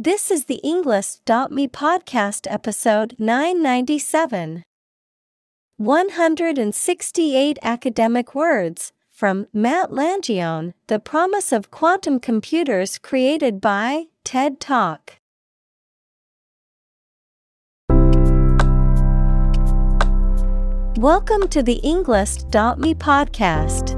This is the Englist.me podcast episode 997. 168 academic words from Matt Langione The Promise of Quantum Computers created by TED Talk. Welcome to the Englist.me podcast.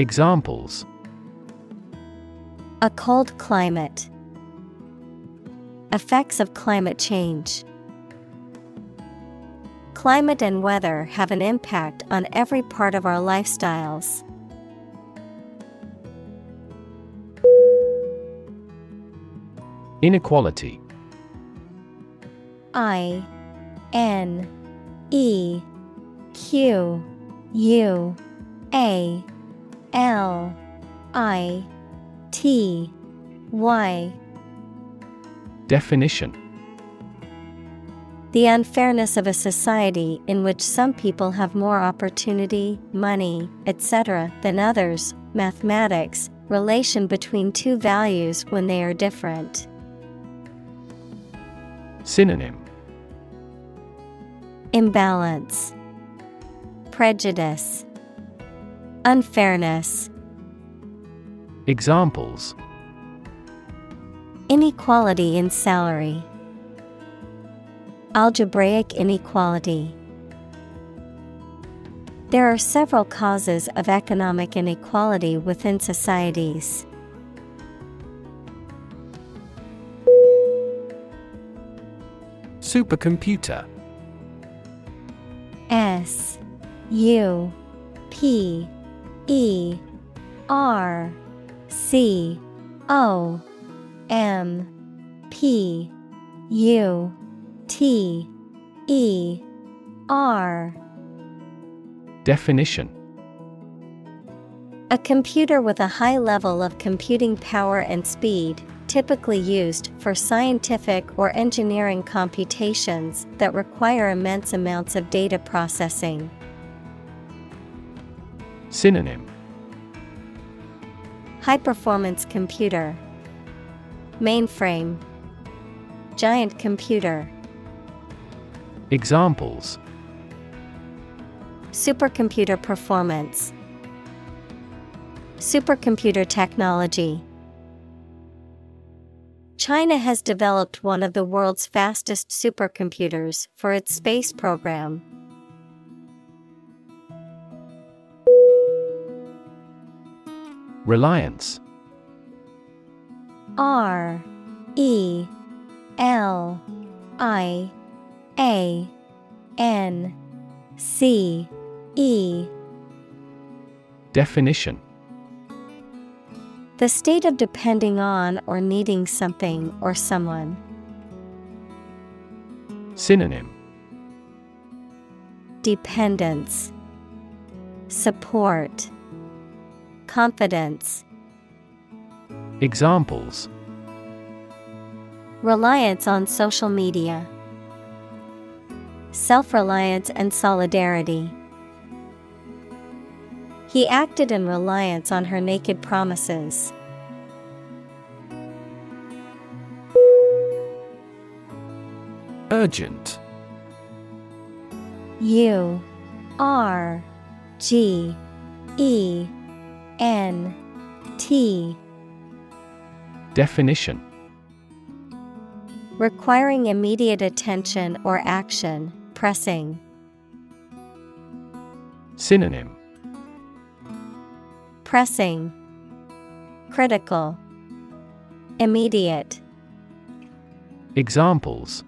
Examples. A cold climate. Effects of climate change. Climate and weather have an impact on every part of our lifestyles. Inequality. I N E Q U A L I T Y Definition The unfairness of a society in which some people have more opportunity, money, etc., than others, mathematics, relation between two values when they are different. Synonym Imbalance, Prejudice, Unfairness. Examples Inequality in salary, Algebraic inequality. There are several causes of economic inequality within societies. Supercomputer S U P E R C O M P U T E R Definition A computer with a high level of computing power and speed, typically used for scientific or engineering computations that require immense amounts of data processing. Synonym. High performance computer, Mainframe, Giant computer, Examples. Supercomputer performance, Supercomputer technology. China has developed one of the world's fastest supercomputers for its space program. Reliance. R E L I A N C E. Definition. The state of depending on or needing something or someone. Synonym. Dependence, Support, Confidence. Examples Reliance on social media. Self reliance and solidarity. He acted in reliance on her naked promises. Urgent. U R G E N T. Definition Requiring immediate attention or action, pressing. Synonym Pressing, Critical, Immediate. Examples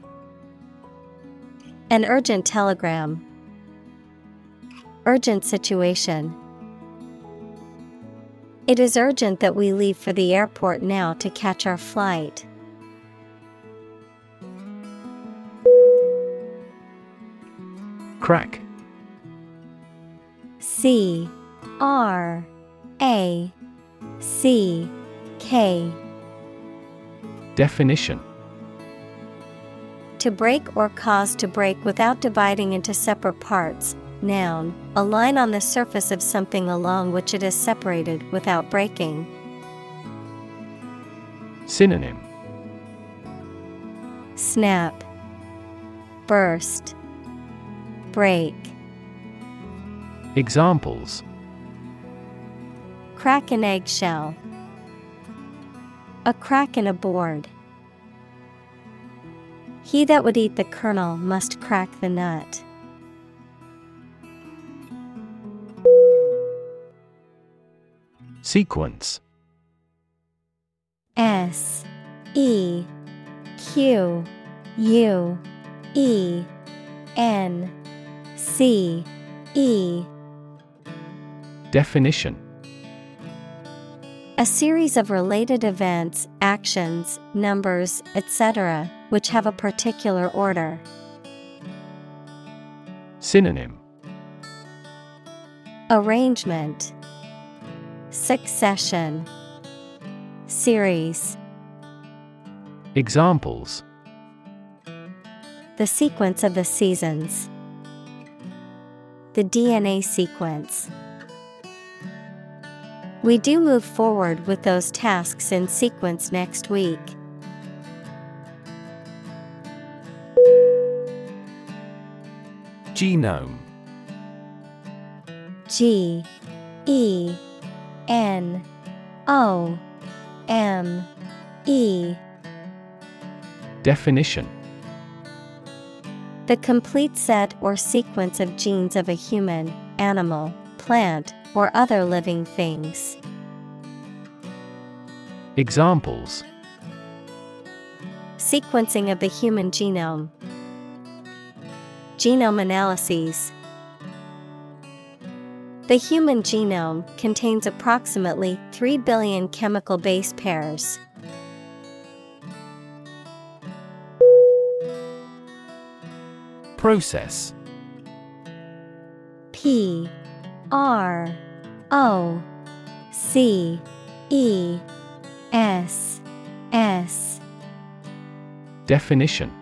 An urgent telegram. Urgent situation. It is urgent that we leave for the airport now to catch our flight. Crack C R A C K Definition To break or cause to break without dividing into separate parts. Noun, a line on the surface of something along which it is separated without breaking. Synonym Snap, Burst, Break. Examples Crack an eggshell. A crack in a board. He that would eat the kernel must crack the nut. Sequence S E Q U E N C E Definition A series of related events, actions, numbers, etc., which have a particular order. Synonym Arrangement Succession Series Examples The sequence of the seasons. The DNA sequence. We do move forward with those tasks in sequence next week. Genome G E N O M E Definition The complete set or sequence of genes of a human, animal, plant, or other living things. Examples Sequencing of the human genome. Genome analyses. The human genome contains approximately 3 billion chemical base pairs. Process. P R O C E S S. Definition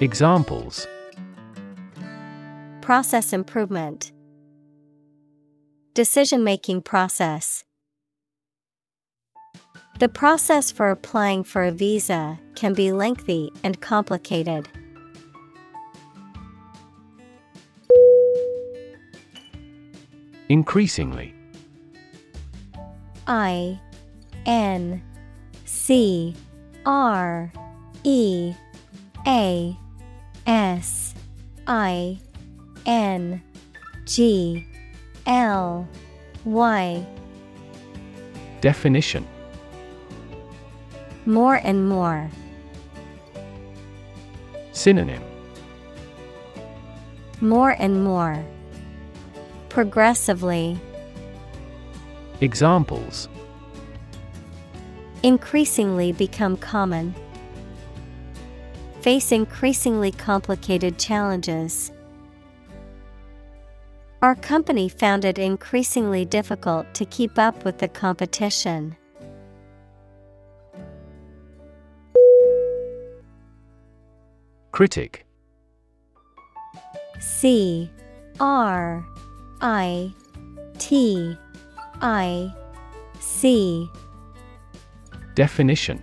Examples. Process improvement. Decision making process. The process for applying for a visa can be lengthy and complicated. Increasingly. I N C R E A S I N G L Y Definition More and more. Synonym More and more. Progressively. Examples Increasingly become common. Face increasingly complicated challenges. Our company found it increasingly difficult to keep up with the competition. Critic C R I T I C Definition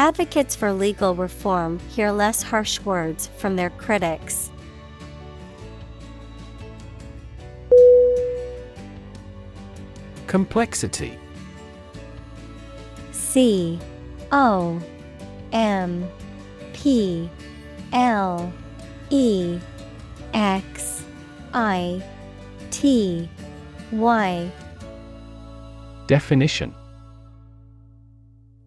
Advocates for legal reform hear less harsh words from their critics. Complexity. C O M P L E X I T Y. Definition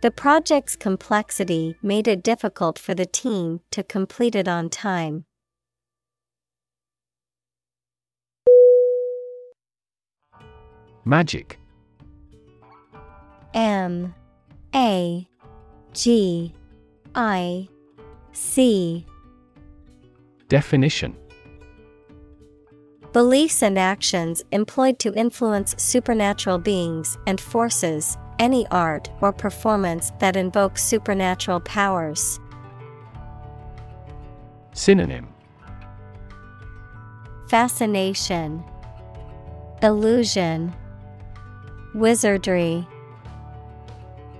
The project's complexity made it difficult for the team to complete it on time. Magic. M A G I C. Definition. Beliefs and actions employed to influence supernatural beings and forces, any art or performance that invokes supernatural powers. Synonym Fascination, Illusion, Wizardry,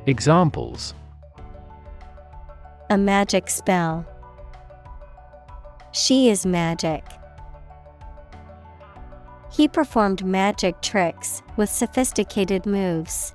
Examples a magic spell. She is magic. He performed magic tricks with sophisticated moves.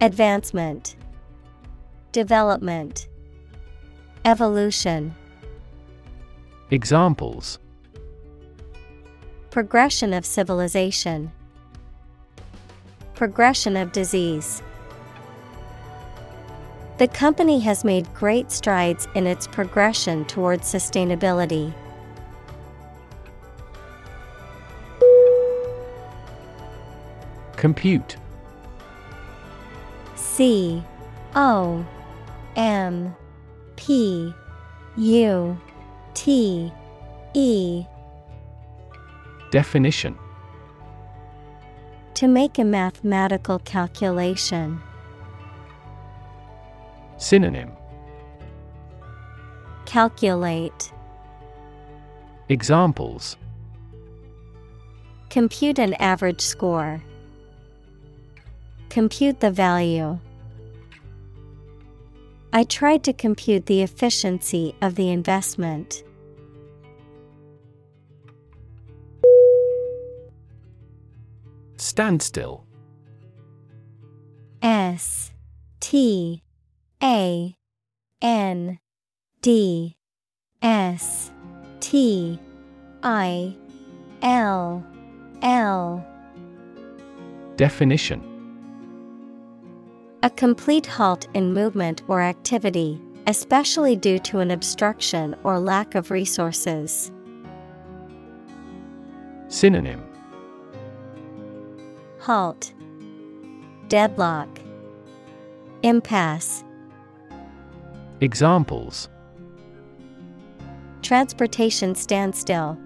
Advancement, Development, Evolution, Examples. Progression of civilization, Progression of disease. The company has made great strides in its progression towards sustainability. Compute C O M P U T E Definition To make a mathematical calculation. Synonym Calculate. Examples Compute an average score. Compute the value. I tried to compute the efficiency of the investment. Standstill S T A N D S T I L L. Definition A complete halt in movement or activity, especially due to an obstruction or lack of resources. Synonym. Halt. Deadlock. Impasse. Examples. Transportation standstill.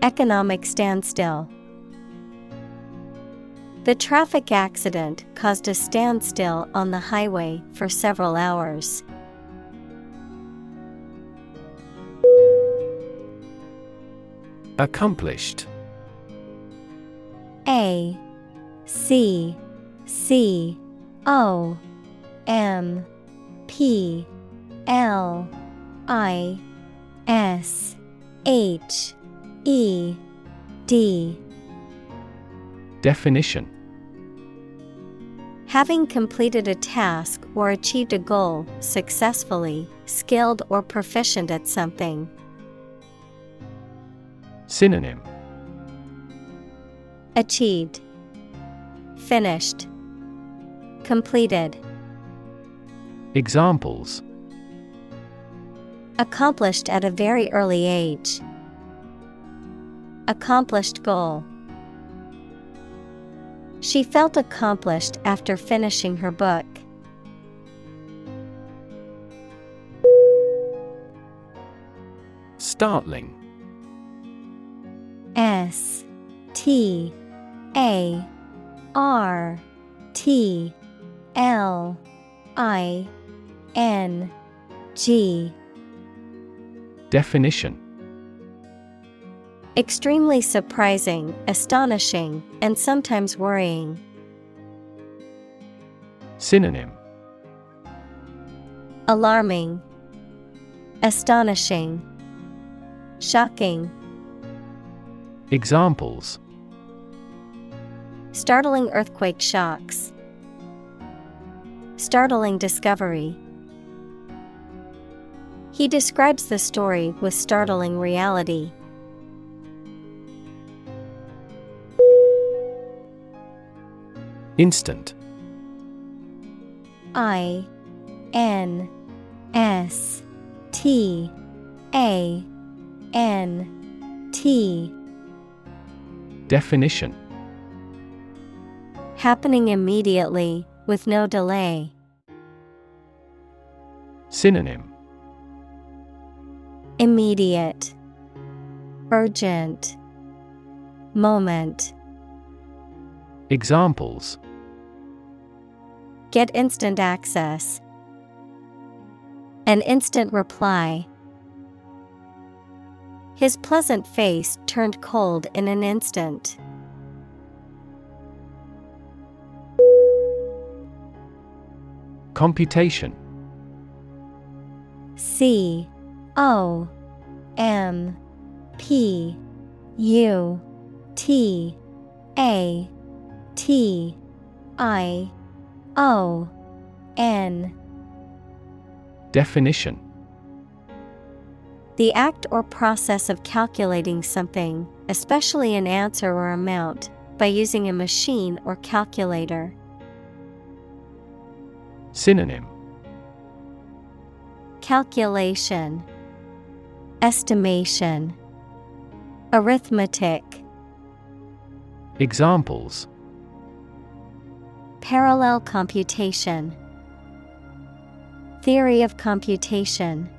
Economic standstill The traffic accident caused a standstill on the highway for several hours. Accomplished A C C O M P L I S H E D Definition Having completed a task or achieved a goal successfully, skilled or proficient at something. Synonym Achieved, Finished, Completed. Examples Accomplished at a very early age. Accomplished goal. She felt accomplished after finishing her book. Startling. S T A R T L I N G. Definition Extremely surprising, astonishing, and sometimes worrying. Synonym Alarming, Astonishing, Shocking. Examples Startling earthquake shocks. Startling discovery. He describes the story with startling reality. Instant. I N S T A N T. Definition. Happening immediately, with no delay. Synonym. Immediate, Urgent, Moment. Examples Get instant access. An instant reply. His pleasant face turned cold in an instant. Computation C O M P U T A T I O N. Definition. The act or process of calculating something, especially an answer or amount, by using a machine or calculator. Synonym. Calculation, Estimation, Arithmetic. Examples Parallel computation, Theory of computation.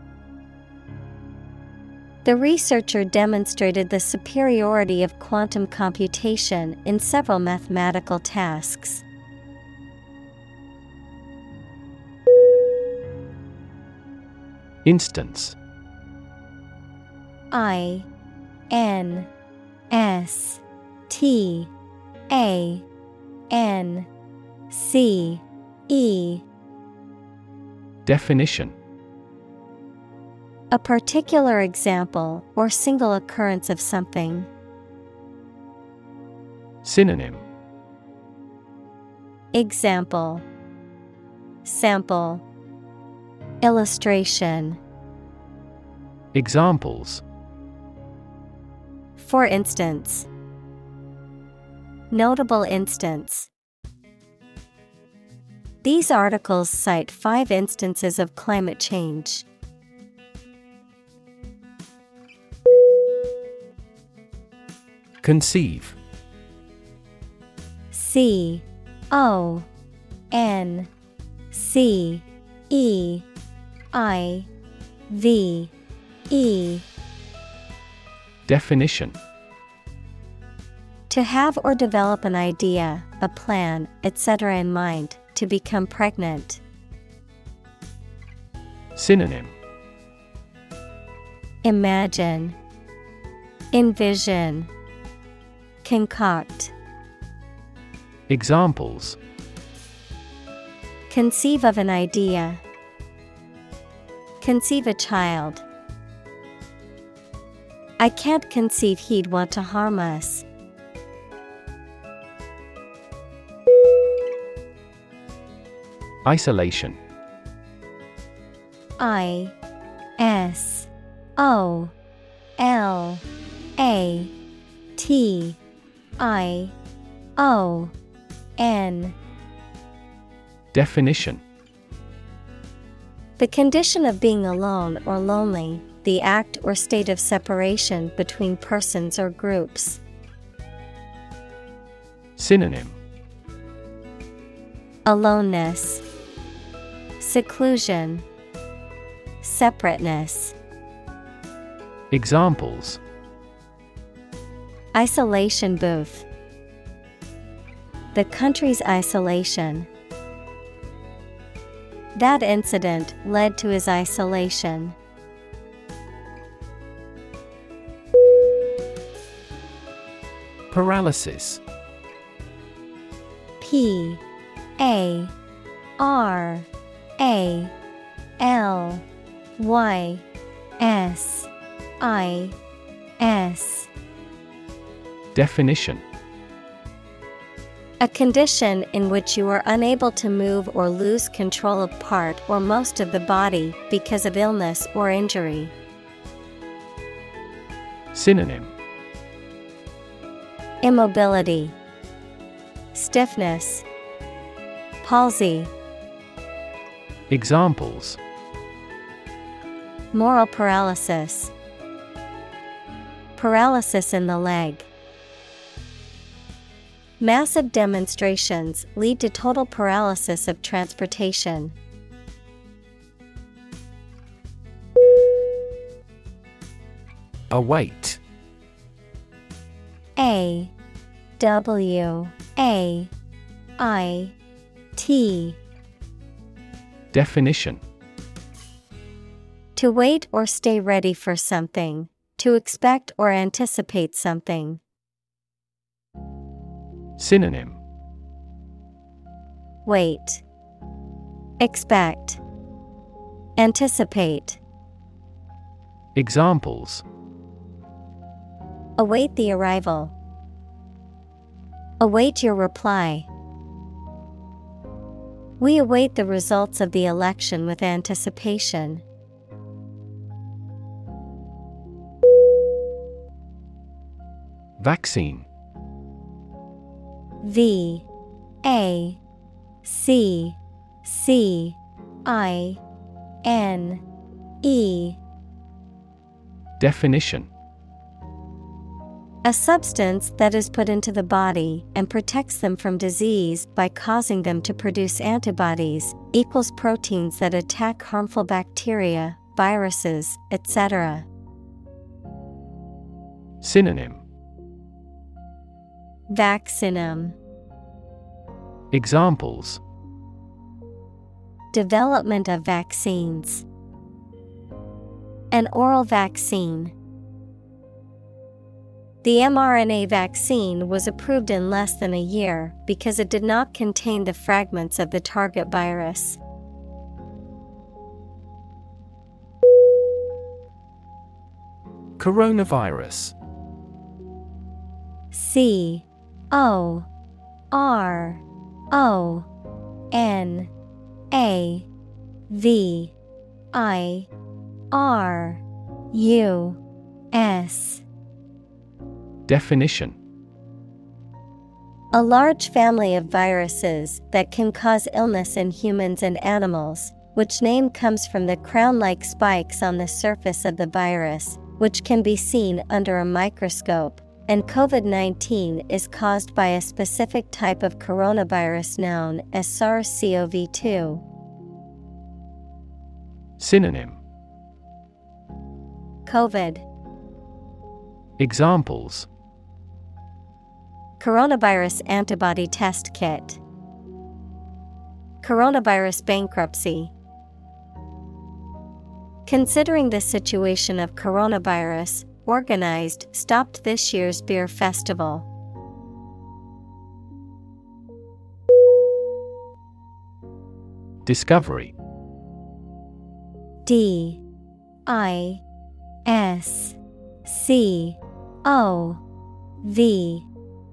The researcher demonstrated the superiority of quantum computation in several mathematical tasks. Instance I N S T A N C E. Definition. A particular example or single occurrence of something. Synonym. Example. Sample. Illustration. Examples. For instance, Notable instance These articles cite five instances of climate change. Conceive C O N C E I V E Definition To have or develop an idea, a plan, etc. in mind, to become pregnant. Synonym Imagine, Envision, Concoct. Examples Conceive of an idea. Conceive a child. I can't conceive he'd want to harm us. Isolation. I S O L A T I O N. Definition. The condition of being alone or lonely, the act or state of separation between persons or groups. Synonym. Aloneness, Seclusion, Separateness. Examples Isolation booth. The country's isolation. That incident led to his isolation. Paralysis P A R A L Y S I S. Definition. A condition in which you are unable to move or lose control of part or most of the body because of illness or injury. Synonym. Immobility, Stiffness, Palsy, Examples Moral paralysis, Paralysis in the leg. Massive demonstrations lead to total paralysis of transportation. Await A W A I T Definition To wait or stay ready for something, to expect or anticipate something. Synonym Wait. Expect. Anticipate. Examples Await the arrival. Await your reply. We await the results of the election with anticipation. Vaccine. V A C C I N E. Definition A substance that is put into the body and protects them from disease by causing them to produce antibodies, equals proteins that attack harmful bacteria, viruses, etc. Synonym Vaccinum Examples Development of vaccines. An oral vaccine. The mRNA vaccine was approved in less than a year because it did not contain the fragments of the target virus. Coronavirus C O R O N A V I R U S. Definition A large family of viruses that can cause illness in humans and animals, which name comes from the crown like spikes on the surface of the virus, which can be seen under a microscope. And COVID 19 is caused by a specific type of coronavirus known as SARS CoV 2. Synonym COVID Examples Coronavirus antibody test kit. Coronavirus bankruptcy. Considering the situation of coronavirus, organized stopped this year's beer festival. Discovery. D. I. S. C. O. V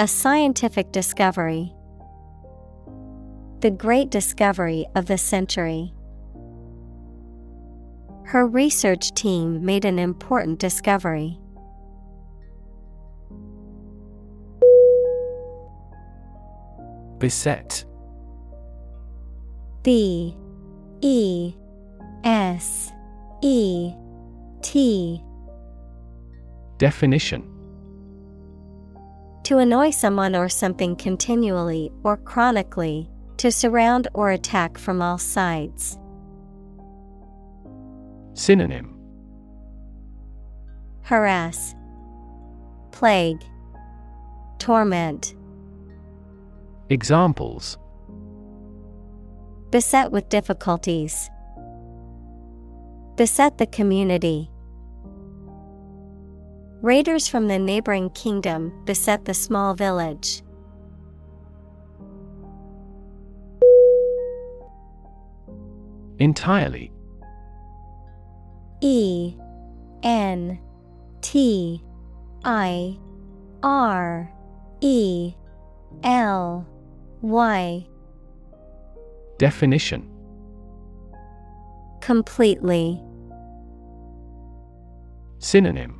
A scientific discovery. The great discovery of the century. Her research team made an important discovery. Beset B E S E T Definition To annoy someone or something continually or chronically, to surround or attack from all sides. Synonym Harass, Plague, Torment. Examples Beset with difficulties. Beset the community. Raiders from the neighboring kingdom beset the small village. Entirely E N T I R E L Y Definition Completely. Synonym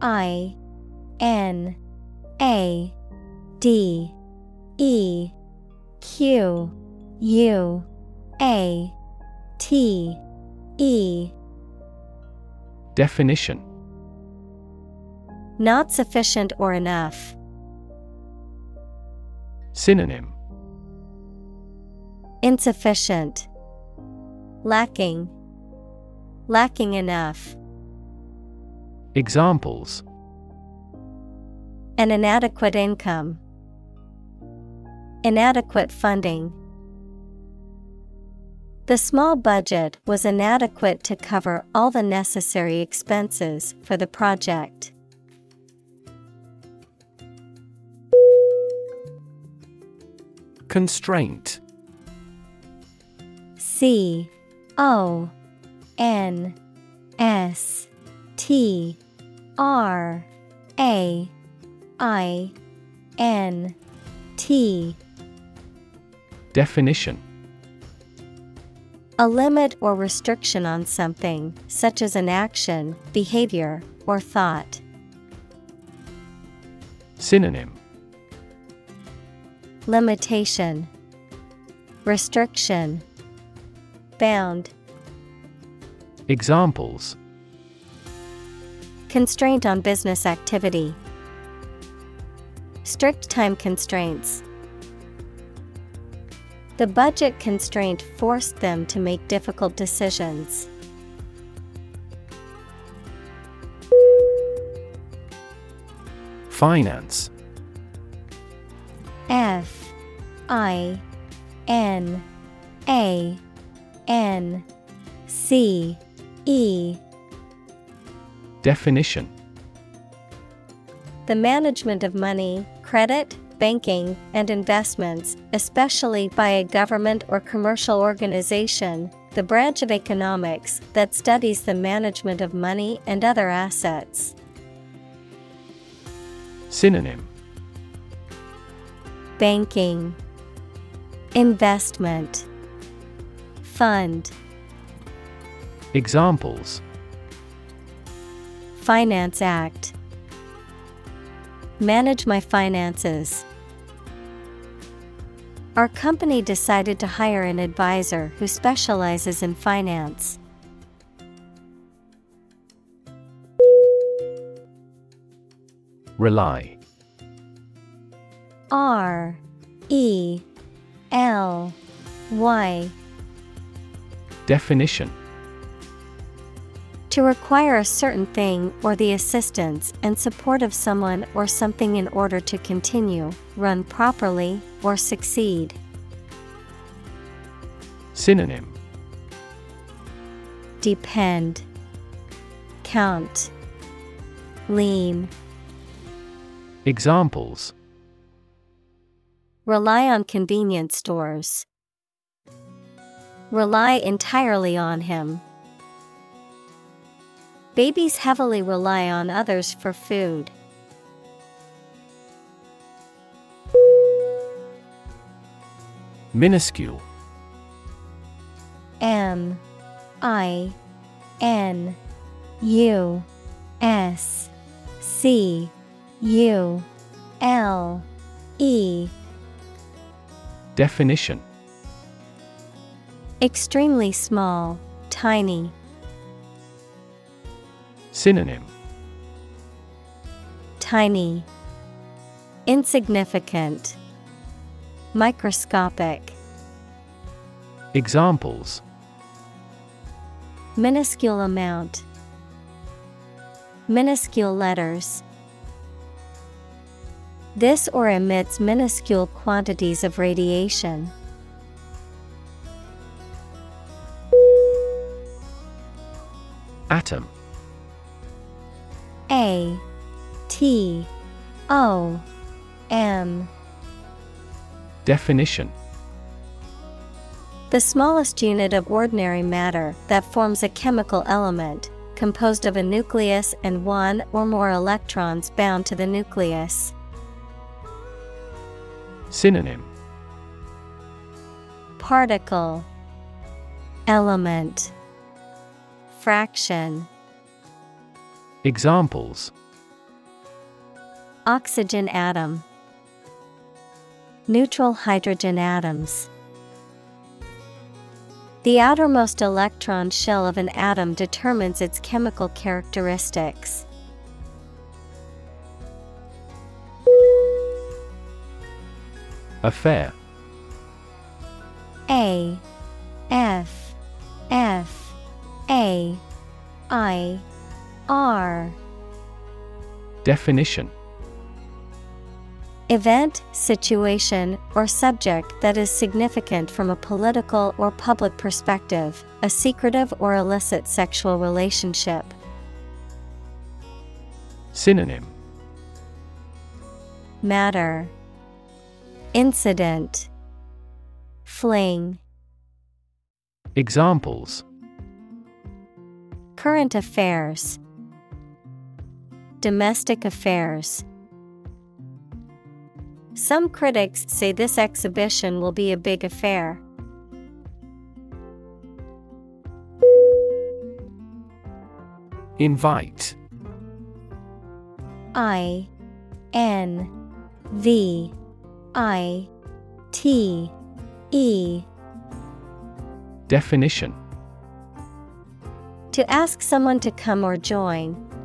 I N A D E Q U A T E Definition Not sufficient or enough. Synonym Insufficient. Lacking. Lacking enough. Examples An inadequate income. Inadequate funding. The small budget was inadequate to cover all the necessary expenses for the project. Constraint C O N S T R A I N T Definition. A limit or restriction on something, such as an action, behavior, or thought. Synonym. Limitation, Restriction, Bound, Examples Constraint on business activity, Strict time constraints. The budget constraint forced them to make difficult decisions. Finance F I N A N C E Definition. The management of money, credit, banking, and investments, especially by a government or commercial organization, the branch of economics that studies the management of money and other assets. Synonym. Banking, Investment, Fund, Examples Finance Act. Manage my finances. Our company decided to hire an advisor who specializes in finance. Rely R E L Y Definition To require a certain thing or the assistance and support of someone or something in order to continue, run properly, or succeed. Synonym Depend, Count, Lean. Examples Rely on convenience stores. Rely entirely on him. Babies heavily rely on others for food. Minuscule M I N U S C U L E Definition Extremely small, tiny. Synonym Tiny, Insignificant, Microscopic. Examples Minuscule amount. Minuscule letters. This ore emits minuscule quantities of radiation. Atom A T O M. Definition. The smallest unit of ordinary matter that forms a chemical element, composed of a nucleus and one or more electrons bound to the nucleus. Synonym. Particle. Element. Fraction Examples. Oxygen atom. Neutral hydrogen atoms. The outermost electron shell of an atom determines its chemical characteristics. Affair. A F F A I R. Definition. Event, situation, or subject that is significant from a political or public perspective, a secretive or illicit sexual relationship. Synonym. Matter. Incident. Fling. Examples. Current affairs Domestic affairs. Some critics say this exhibition will be a big affair. Invite. I N V I T E. Definition. To ask someone to come or join,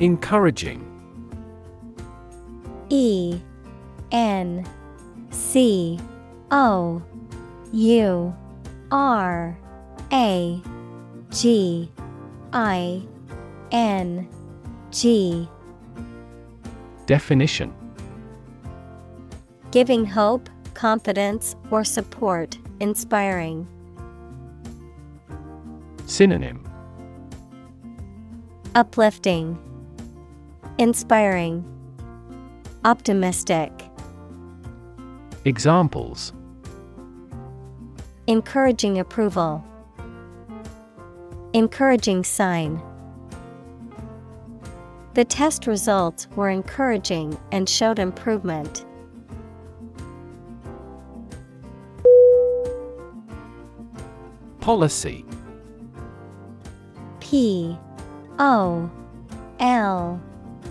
Encouraging. E N C O U R A G I N G. Definition. Giving hope, confidence, or support, inspiring. Synonym. Uplifting, Inspiring, Optimistic. Examples Encouraging approval, Encouraging sign. The test results were encouraging and showed improvement. Policy P O L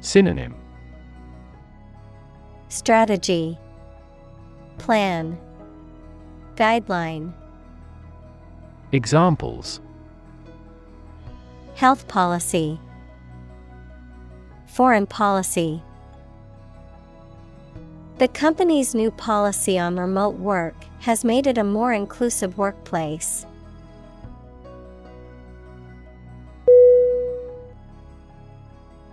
Synonym. Strategy. Plan. Guideline. Examples. Health policy. Foreign policy. The company's new policy on remote work has made it a more inclusive workplace.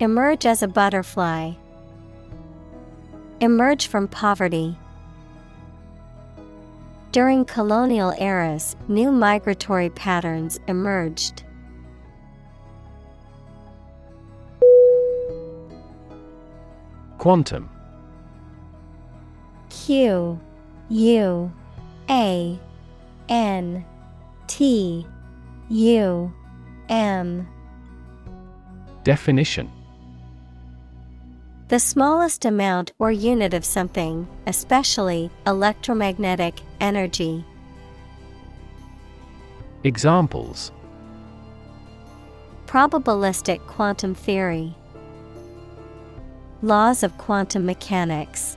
Emerge as a butterfly. Emerge from poverty. During colonial eras, new migratory patterns emerged. Quantum Q U A N T U M Definition The smallest amount or unit of something, especially electromagnetic energy. Examples Probabilistic quantum theory. Laws of quantum mechanics.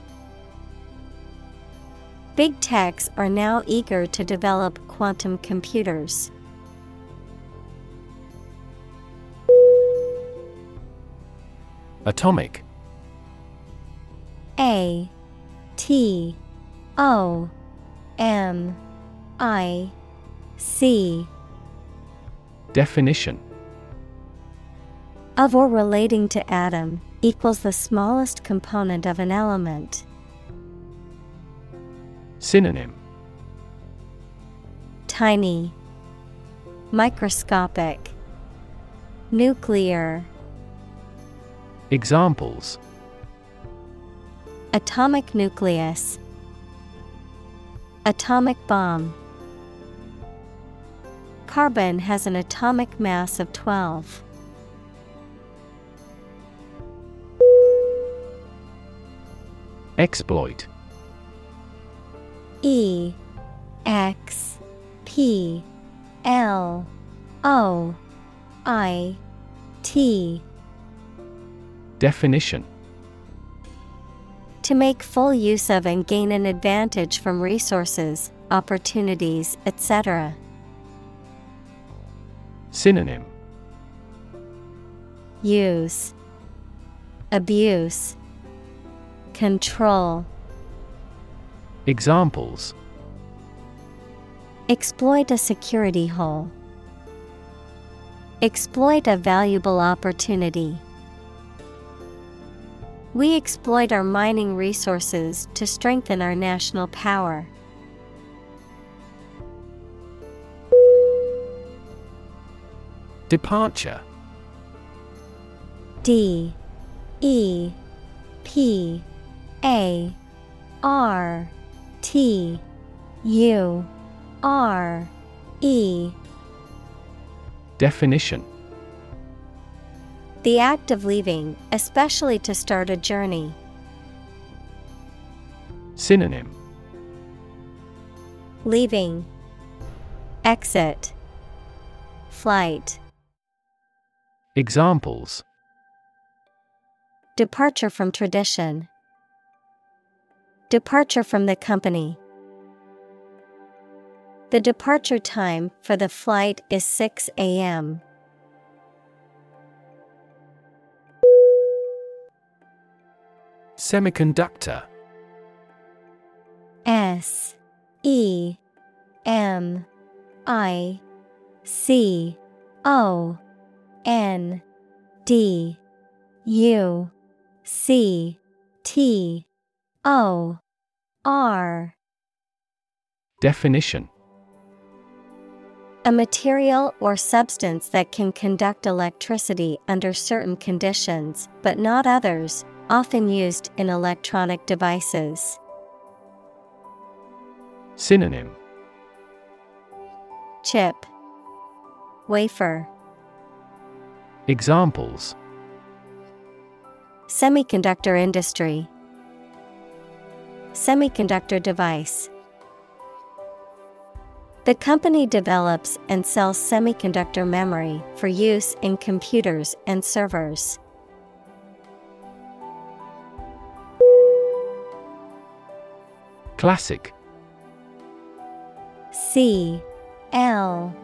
Big techs are now eager to develop quantum computers. Atomic A T O M I C. Definition. Of or relating to atom equals the smallest component of an element. Synonym. Tiny, Microscopic, Nuclear. Examples Atomic nucleus, Atomic bomb. Carbon has an atomic mass of 12. Exploit. E. X. P. L. O. I. T. Definition To make full use of and gain an advantage from resources, opportunities, etc. Synonym Use Abuse Control Examples Exploit a security hole. Exploit a valuable opportunity. We exploit our mining resources to strengthen our national power. Departure. D. E. P. A. R. T. U. R. E. Definition The act of leaving, especially to start a journey. Synonym Leaving, Exit, Flight, Examples Departure from tradition, Departure from the company. The departure time for the flight is 6 a.m. Semiconductor. S E M I C O N D U C T O R. Definition. A material or substance that can conduct electricity under certain conditions, but not others, often used in electronic devices. Synonym Chip, Wafer, Examples Semiconductor industry, Semiconductor device. The company develops and sells semiconductor memory for use in computers and servers. Classic. C L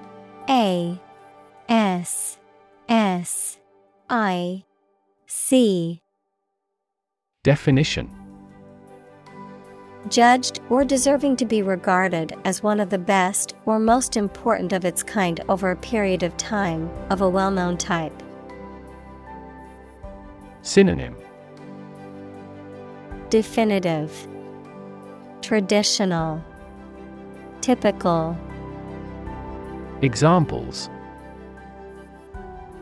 A S S I C. Definition. Judged or deserving to be regarded as one of the best or most important of its kind over a period of time, of a well known type. Synonym. Definitive, Traditional, Typical. Examples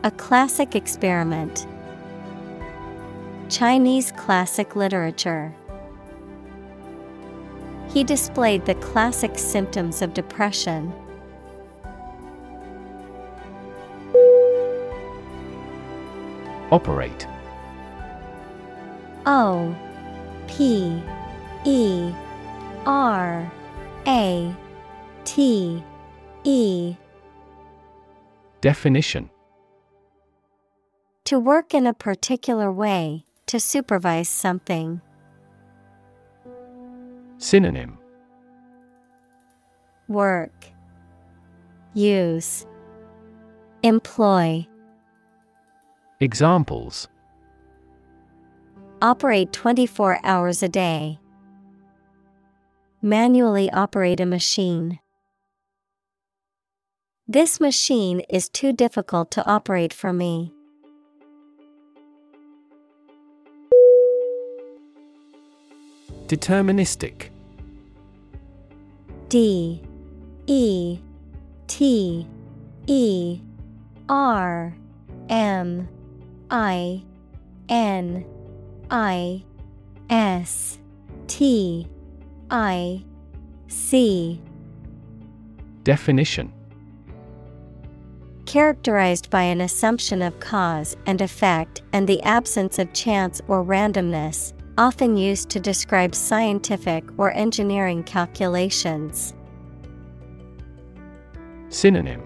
A classic experiment. Chinese classic literature. He displayed the classic symptoms of depression. Operate O P E R A T E Definition To work in a particular way, to supervise something. Synonym Work. Use. Employ. Examples Operate 24 hours a day. Manually operate a machine. This machine is too difficult to operate for me. Deterministic. D. E. T. E. R. M. I. N. I. S. T I C Definition. Characterized by an assumption of cause and effect and the absence of chance or randomness, often used to describe scientific or engineering calculations. Synonym.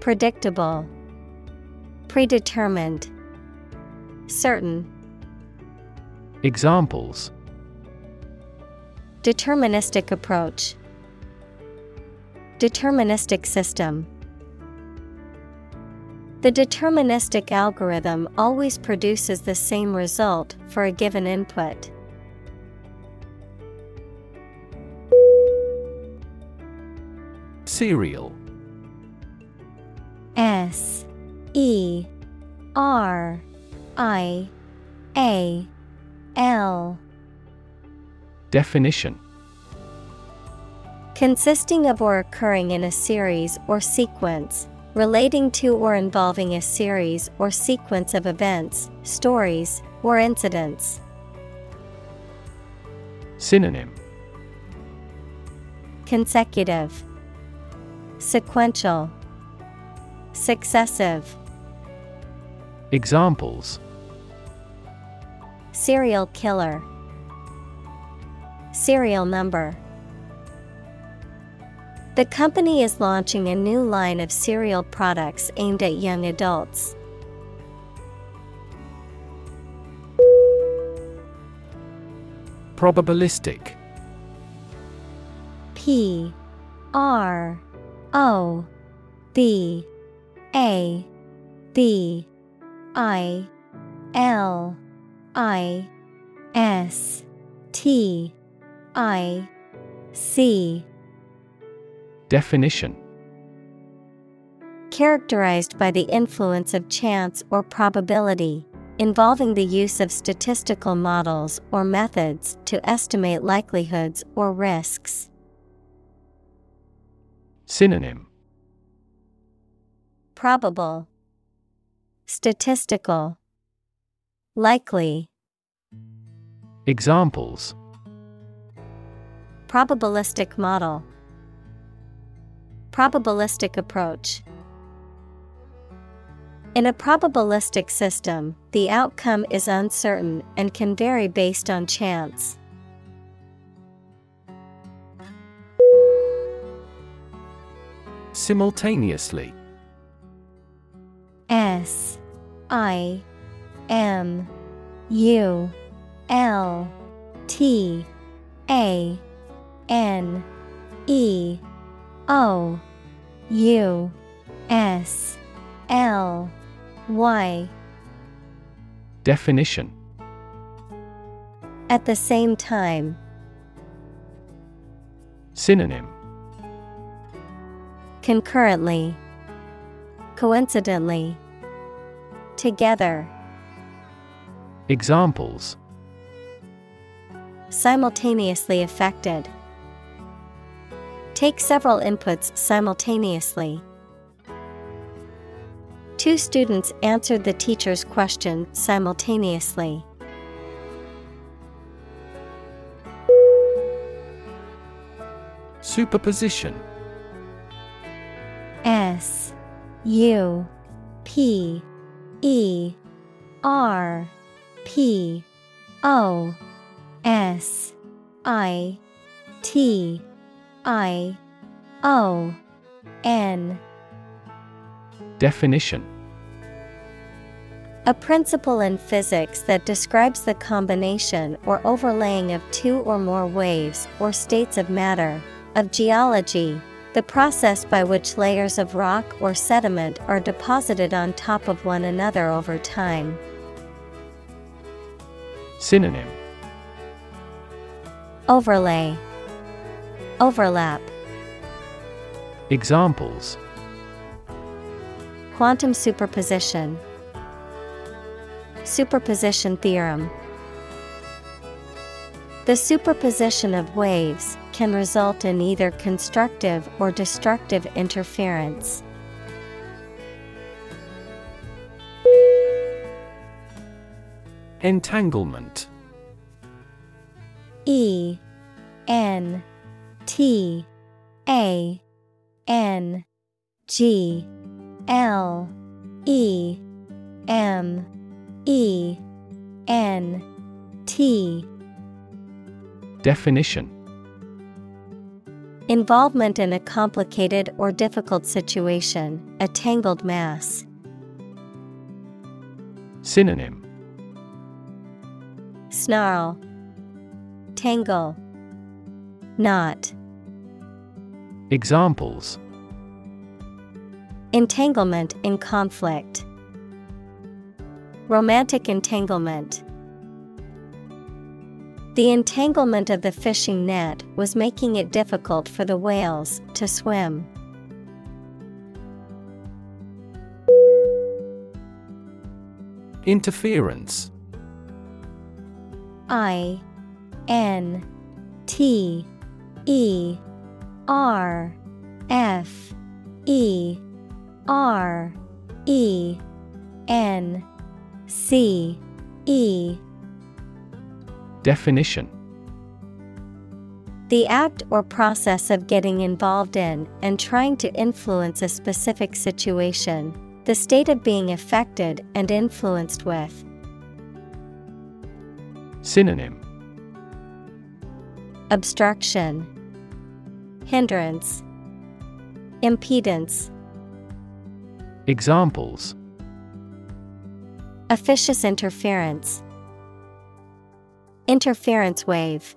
Predictable, Predetermined, Certain. Examples Deterministic approach, Deterministic system. The deterministic algorithm always produces the same result for a given input. Serial. S. E. R. I. A. L Definition. Consisting of or occurring in a series or sequence, relating to or involving a series or sequence of events, stories, or incidents. Synonym. Consecutive, Sequential, Successive. Examples. Serial killer, Serial number. The company is launching a new line of cereal products aimed at young adults. Probabilistic P R O B A B I L I S T I C Definition. Characterized by the influence of chance or probability, involving the use of statistical models or methods to estimate likelihoods or risks. Synonym. Probable, Statistical, Likely. Examples Probabilistic model, Probabilistic approach. In a probabilistic system, the outcome is uncertain and can vary based on chance. Simultaneously S I M U L T A N E O U S L Y. Definition. At the same time, Synonym. Concurrently, coincidentally, together, Examples. Simultaneously affected. Take several inputs simultaneously. Two students answered the teacher's question simultaneously. Superposition S U P E R P O S I T I O N. Definition. A principle in physics that describes the combination or overlaying of two or more waves or states of matter, of geology, the process by which layers of rock or sediment are deposited on top of one another over time. Synonym. Overlay, Overlap, Examples Quantum superposition, Superposition theorem. The superposition of waves can result in either constructive or destructive interference. Entanglement E N T A N G L E M E N T. Definition. Involvement in a complicated or difficult situation, a tangled mass. Synonym. Snarl, Tangle, Knot. Examples Entanglement in conflict, Romantic entanglement. The entanglement of the fishing net was making it difficult for the whales to swim. Interference I N T E R F E R E N C E. Definition. The act or process of getting involved in and trying to influence a specific situation, the state of being affected and influenced with. Synonym. Obstruction, Hindrance, Impedance. Examples Officious interference. Interference wave.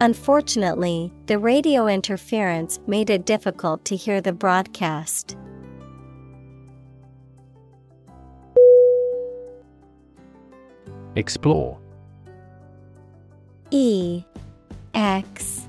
Unfortunately, the radio interference made it difficult to hear the broadcast. Explore E X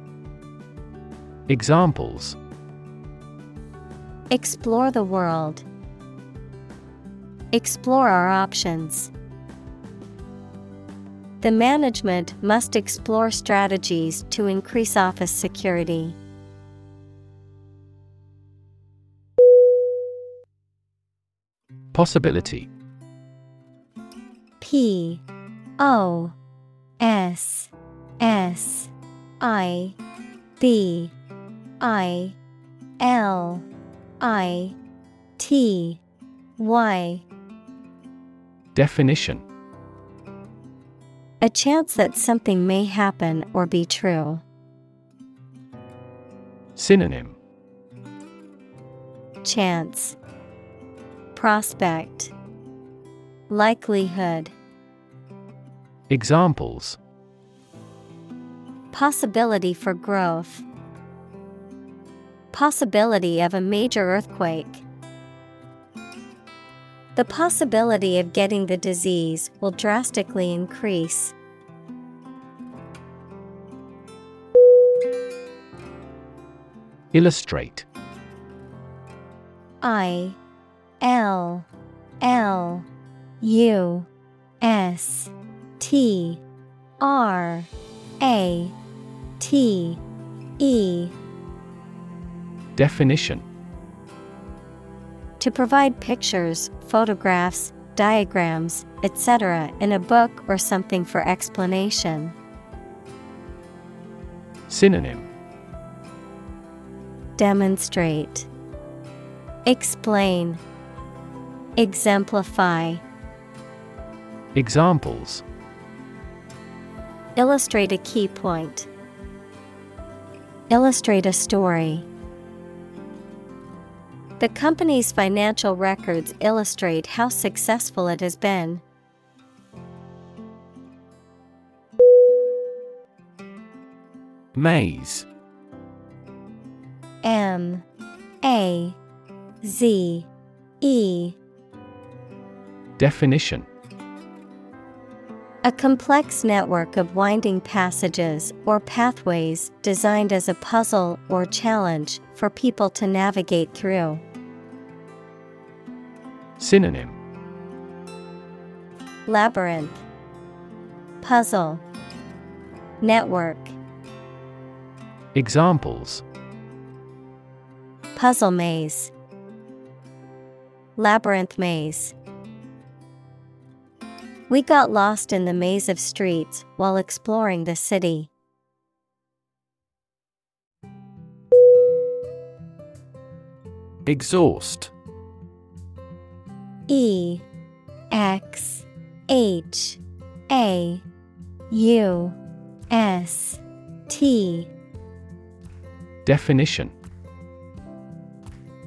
Examples Explore the world. Explore our options. The management must explore strategies to increase office security. Possibility P O S S I B I L I T Y. Definition. A chance that something may happen or be true. Synonym. Chance. Prospect. Likelihood. Examples. Possibility for growth. Possibility of a major earthquake. The possibility of getting the disease will drastically increase. Illustrate I L L U S T R A T E Definition To provide pictures, photographs, diagrams, etc., in a book or something for explanation. Synonym Demonstrate, Explain, Exemplify. Examples Illustrate a key point. Illustrate a story. The company's financial records illustrate how successful it has been. Maze. M. A. Z. E. Definition. A complex network of winding passages or pathways designed as a puzzle or challenge for people to navigate through. Synonym. Labyrinth. Puzzle. Network. Examples. Puzzle maze. Labyrinth maze. We got lost in the maze of streets while exploring the city. Exhaust E X H A U S T. Definition.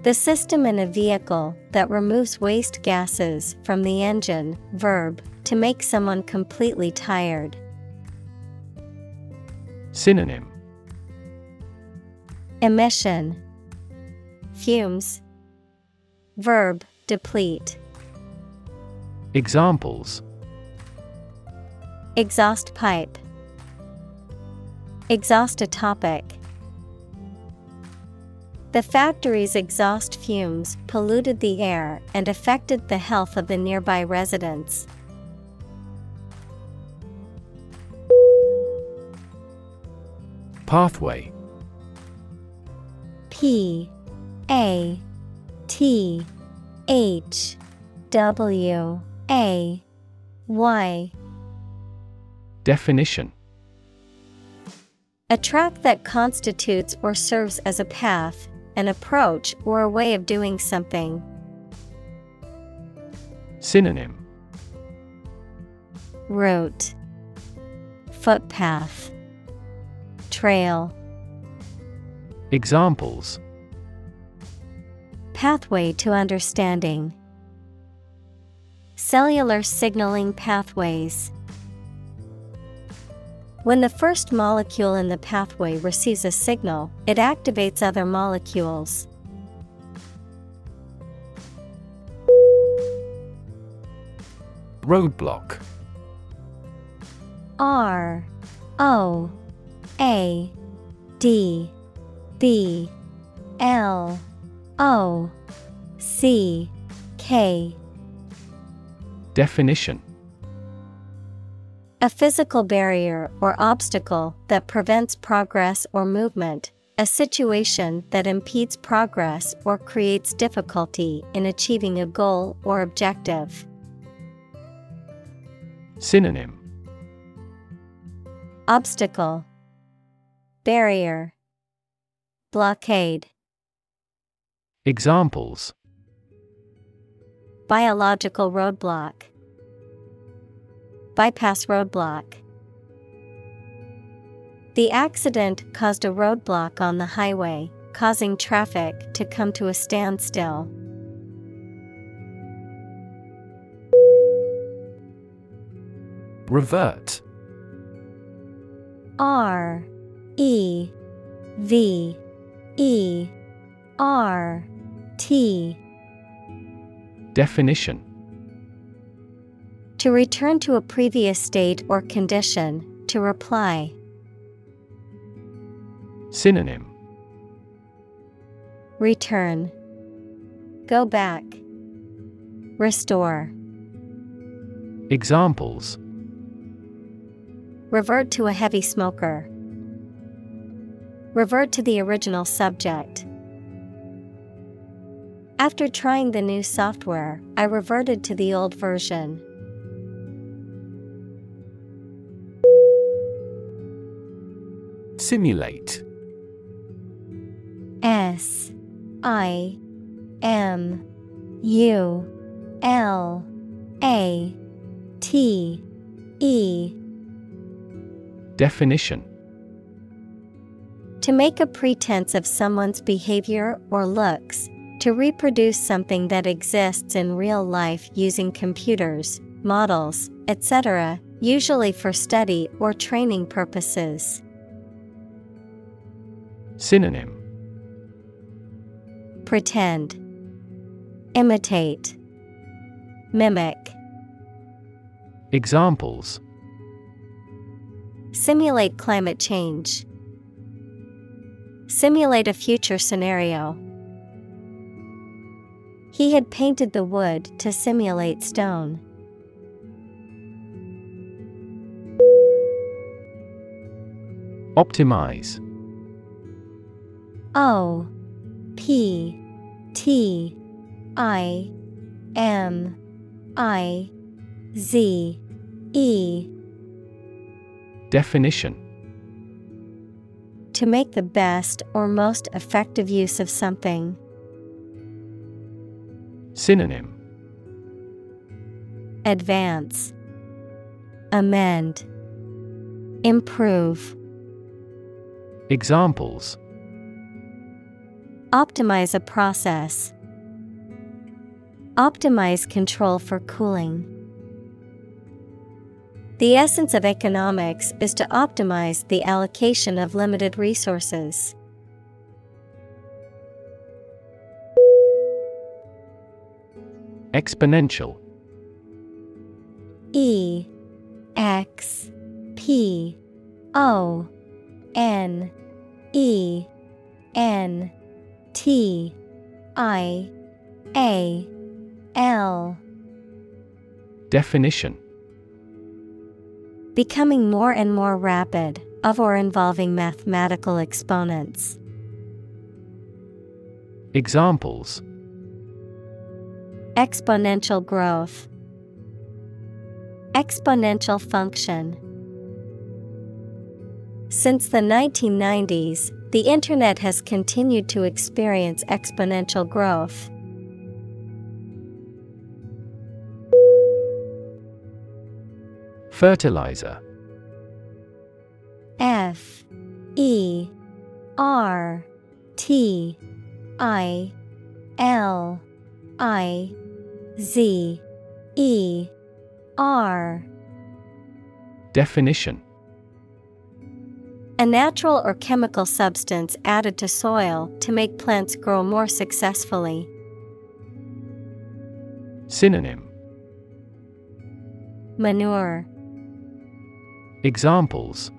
The system in a vehicle that removes waste gases from the engine, verb, to make someone completely tired. Synonym. Emission. Fumes. Verb deplete Examples Exhaust pipe Exhaust a topic. The factory's exhaust fumes polluted the air and affected the health of the nearby residents. Pathway P A T H W A Y. Definition. A track that constitutes or serves as a path, an approach, or a way of doing something. Synonym. Route. Footpath. Trail. Examples. Pathway to understanding. Cellular signaling pathways. When the first molecule in the pathway receives a signal, it activates other molecules. Roadblock R O A D B L O C K Definition. A physical barrier or obstacle that prevents progress or movement, a situation that impedes progress or creates difficulty in achieving a goal or objective. Synonym. Obstacle. Barrier. Blockade. Examples Biological roadblock. Bypass roadblock. The accident caused a roadblock on the highway, causing traffic to come to a standstill. Revert. R E V E R T Definition To return to a previous state or condition, to reply. Synonym Return. Go back. Restore. Examples Revert to a heavy smoker. Revert to the original subject. After trying the new software, I reverted to the old version. Simulate. S I M U L A T E. Definition. To make a pretense of someone's behavior or looks, to reproduce something that exists in real life using computers, models, etc., usually for study or training purposes. Synonym Pretend, Imitate, Mimic. Examples Simulate climate change. Simulate a future scenario. He had painted the wood to simulate stone. Optimize O P T I M I Z E Definition To make the best or most effective use of something. Synonym Advance, Amend, Improve. Examples Optimize a process. Optimize control for cooling. The essence of economics is to optimize the allocation of limited resources. Exponential. E X P O N E N T I A L. Definition. Becoming more and more rapid, of or involving mathematical exponents. Examples Exponential growth, Exponential function. Since the 1990s, the Internet has continued to experience exponential growth. Fertilizer. F. E. R. T. I. L. I Z E R Definition A natural or chemical substance added to soil to make plants grow more successfully. Synonym Manure Examples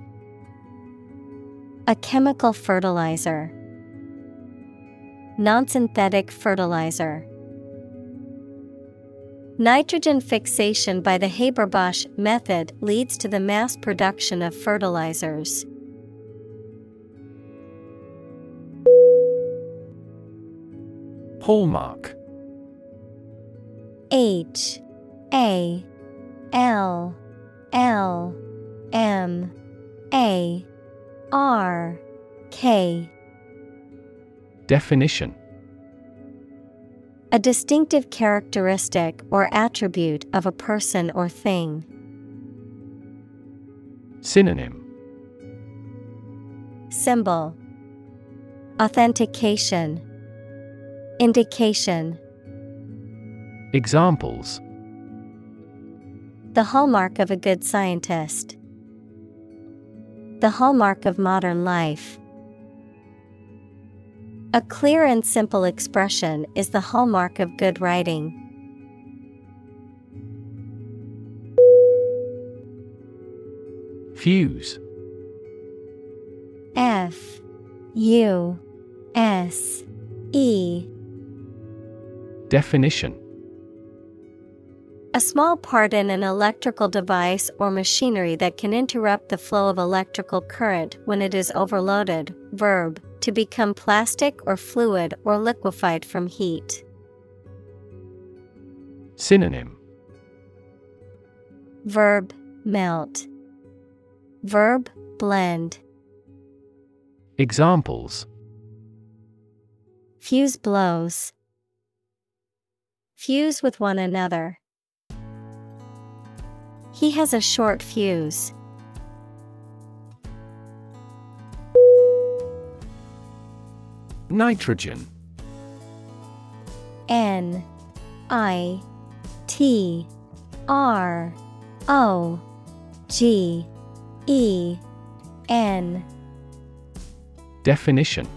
A chemical fertilizer. Non-synthetic fertilizer. Nitrogen fixation by the Haber-Bosch method leads to the mass production of fertilizers. Hallmark H A L L M A R K. Definition A distinctive characteristic or attribute of a person or thing. Synonym Symbol Authentication Indication Examples The hallmark of a good scientist. The hallmark of modern life. A clear and simple expression is the hallmark of good writing. Fuse F U S E Definition A small part in an electrical device or machinery that can interrupt the flow of electrical current when it is overloaded. Verb, to become plastic or fluid or liquefied from heat. Synonym Verb, melt. Verb, blend. Examples Fuse blows. Fuse with one another. He has a short fuse. Nitrogen. N I T R O G E N. Definition.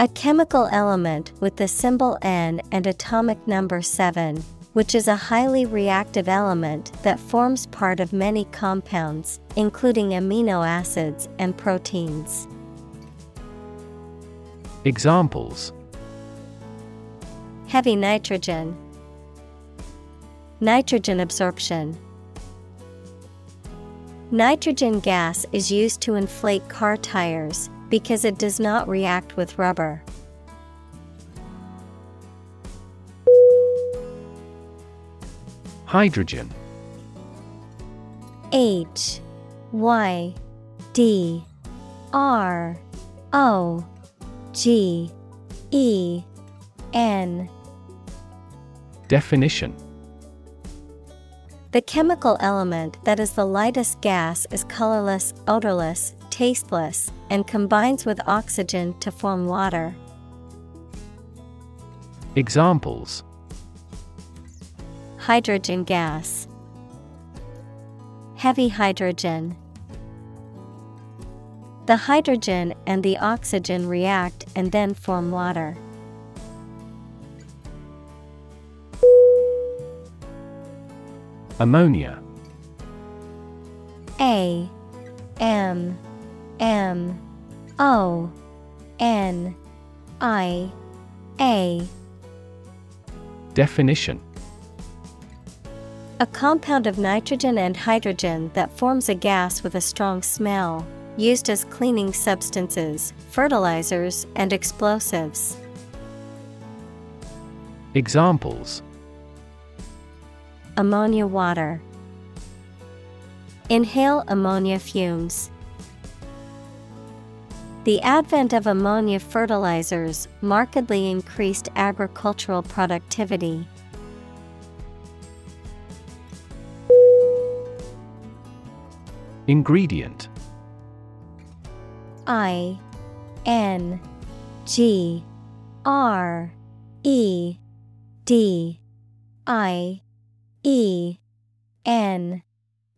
A chemical element with the symbol N and atomic number 7, which is a highly reactive element that forms part of many compounds, including amino acids and proteins. Examples Heavy nitrogen, nitrogen absorption. Nitrogen gas is used to inflate car tires because it does not react with rubber. Hydrogen H Y D R O G E N Definition The chemical element that is the lightest gas is colorless, odorless, tasteless, and combines with oxygen to form water. Examples Hydrogen gas, Heavy hydrogen. The hydrogen and the oxygen react and then form water. Ammonia. A M M O N I A. Definition. A compound of nitrogen and hydrogen that forms a gas with a strong smell, used as cleaning substances, fertilizers, and explosives. Examples Ammonia water. Inhale ammonia fumes. The advent of ammonia fertilizers markedly increased agricultural productivity. Ingredient I N G R E D I E N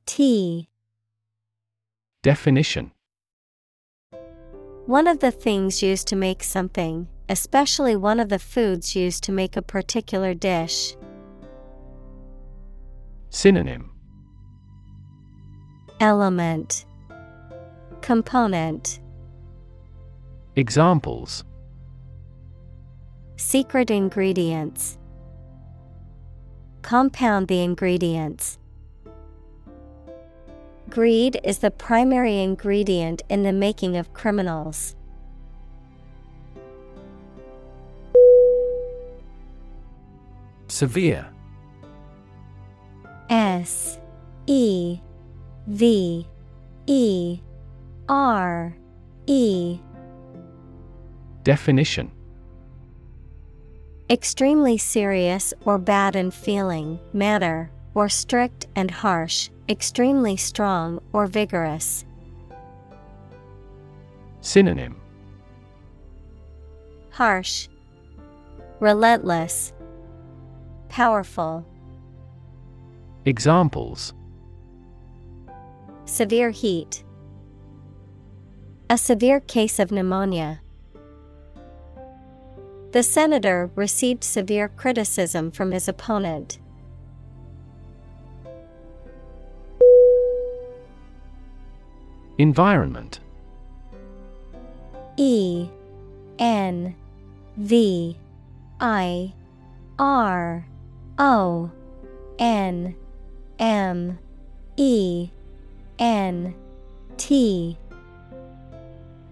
T. Definition. One of the things used to make something, especially one of the foods used to make a particular dish. Synonym. Element. Component Examples Secret ingredients Compound the ingredients. Greed is the primary ingredient in the making of criminals. Severe S E V E R E Definition Extremely serious or bad in feeling, matter, or strict and harsh, extremely strong or vigorous. Synonym Harsh, Relentless, Powerful. Examples Severe heat. A severe case of pneumonia. The senator received severe criticism from his opponent. Environment. E N V I R O N M E N T.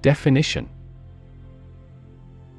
Definition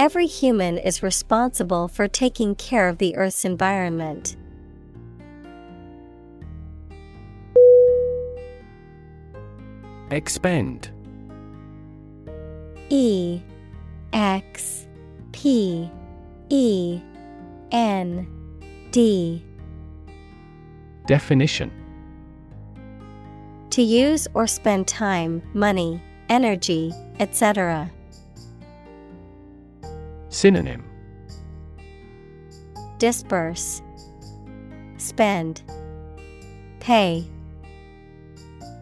Every human is responsible for taking care of the Earth's environment. Expend E X P E N D Definition To use or spend time, money, energy, etc. Synonym Disperse, Spend, Pay.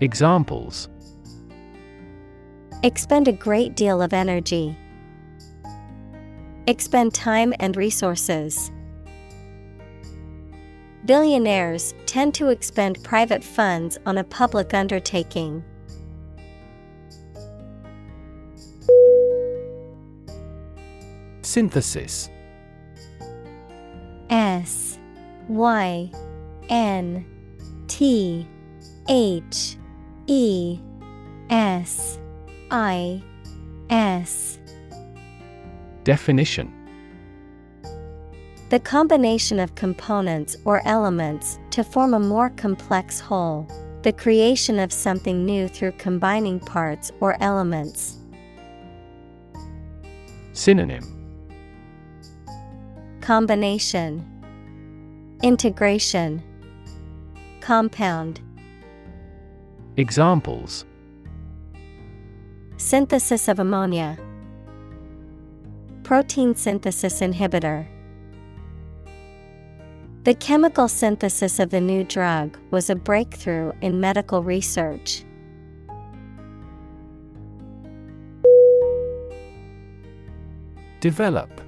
Examples Expend a great deal of energy. Expend time and resources. Billionaires tend to expend private funds on a public undertaking. Synthesis S Y N T H E S I S Definition The combination of components or elements to form a more complex whole. The creation of something new through combining parts or elements. Synonym Combination Integration Compound. Examples. Synthesis of ammonia. Protein synthesis inhibitor. The chemical synthesis of the new drug was a breakthrough in medical research. Develop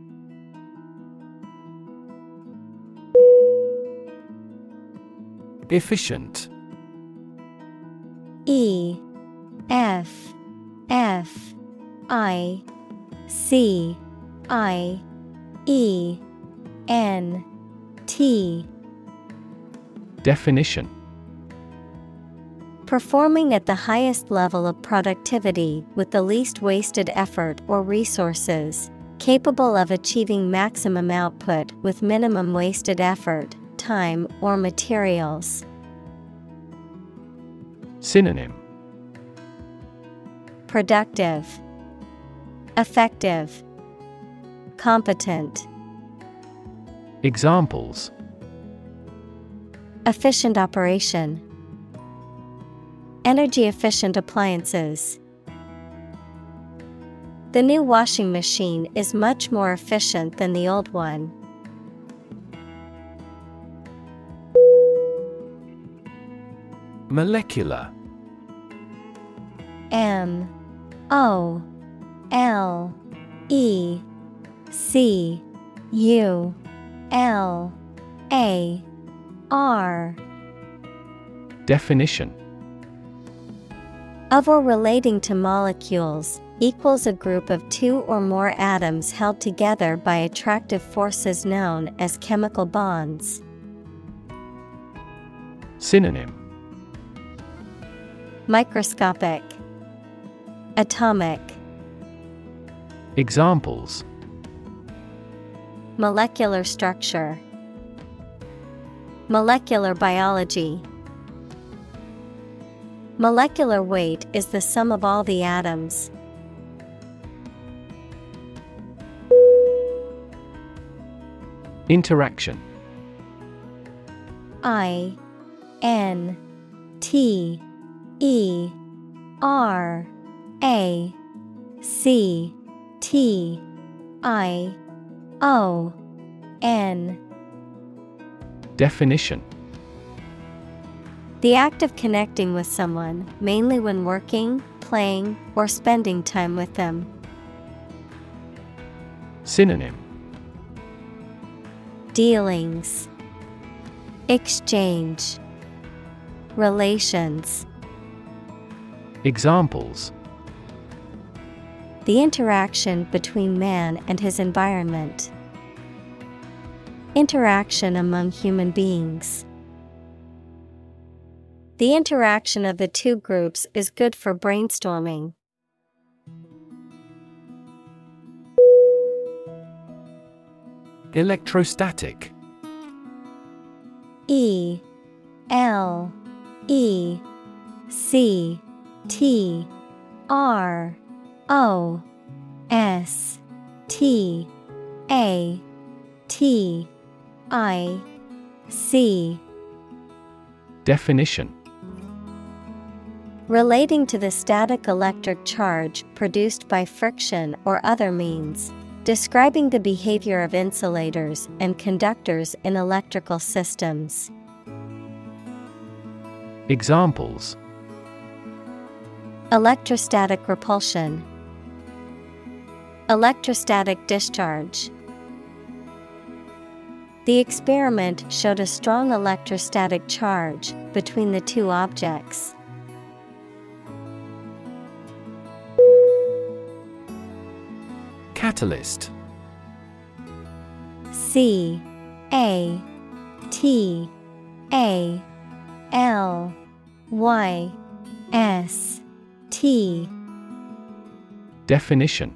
Efficient. E F F I C I E N T. Definition. Performing at the highest level of productivity with the least wasted effort or resources, capable of achieving maximum output with minimum wasted effort, time, or materials. Synonym Productive, Effective, Competent, Examples Efficient operation, Energy efficient appliances. The new washing machine is much more efficient than the old one. Molecular. M O L E C U L A R. Definition. Of or relating to molecules equals a group of two or more atoms held together by attractive forces known as chemical bonds. Synonym Microscopic. Atomic. Examples. Molecular structure, Molecular biology. Molecular weight is the sum of all the atoms. Interaction. I N T E R A C T I O N. Definition. The act of connecting with someone, mainly when working, playing, or spending time with them. Synonym. Dealings, Exchange, Relations. Examples The interaction between man and his environment. Interaction among human beings. The interaction of the two groups is good for brainstorming. Electrostatic E L E C T R O S T A T I C. Definition. Relating to the static electric charge produced by friction or other means, describing the behavior of insulators and conductors in electrical systems. Examples Electrostatic repulsion, Electrostatic discharge. The experiment showed a strong electrostatic charge between the two objects. Catalyst C A T A L Y S T. Definition.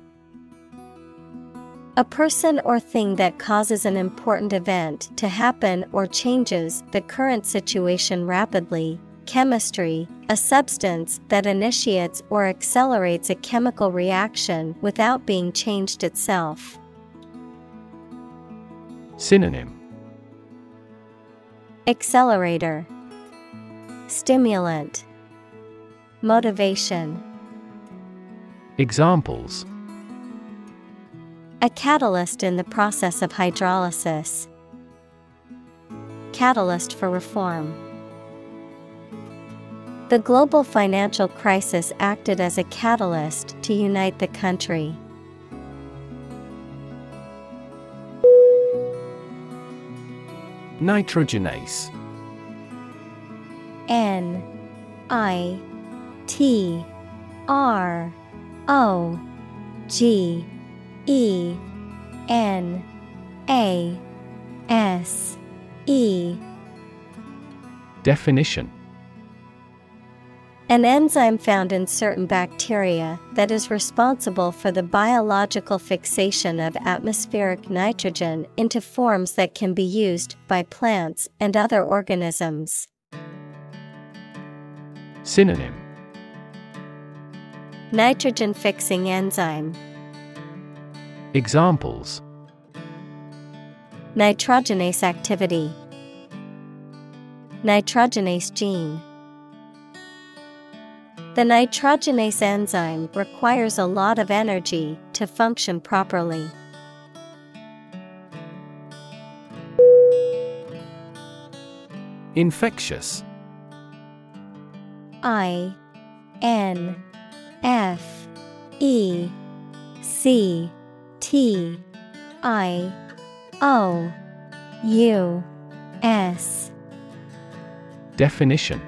A person or thing that causes an important event to happen or changes the current situation rapidly. Chemistry, a substance that initiates or accelerates a chemical reaction without being changed itself. Synonym. Accelerator, Stimulant, Motivation. Examples A catalyst in the process of hydrolysis. Catalyst for reform. The global financial crisis acted as a catalyst to unite the country. Nitrogenase N I T R O G E N A S E. Definition. An enzyme found in certain bacteria that is responsible for the biological fixation of atmospheric nitrogen into forms that can be used by plants and other organisms. Synonym Nitrogen fixing enzyme, Examples nitrogenase activity, nitrogenase gene. The nitrogenase enzyme requires a lot of energy to function properly. Infectious I N F E C T I O U S. Definition.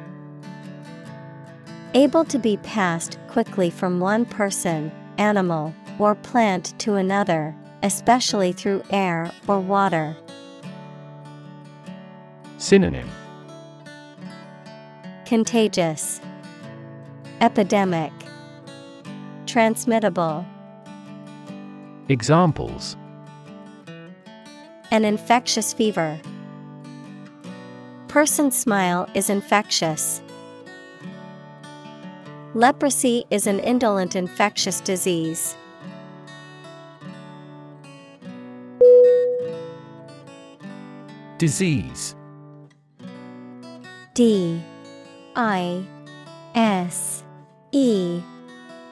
Able to be passed quickly from one person, animal, or plant to another, especially through air or water. Synonym. Contagious, Epidemic, Transmittable. Examples An infectious fever. Person's smile is infectious. Leprosy is an indolent infectious disease. Disease D I S E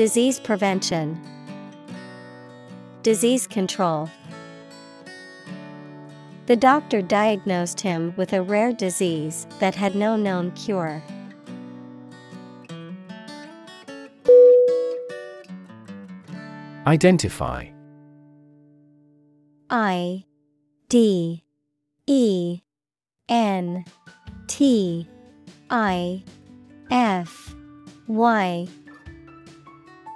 disease prevention, disease control. The doctor diagnosed him with a rare disease that had no known cure. Identify I D E N T I F Y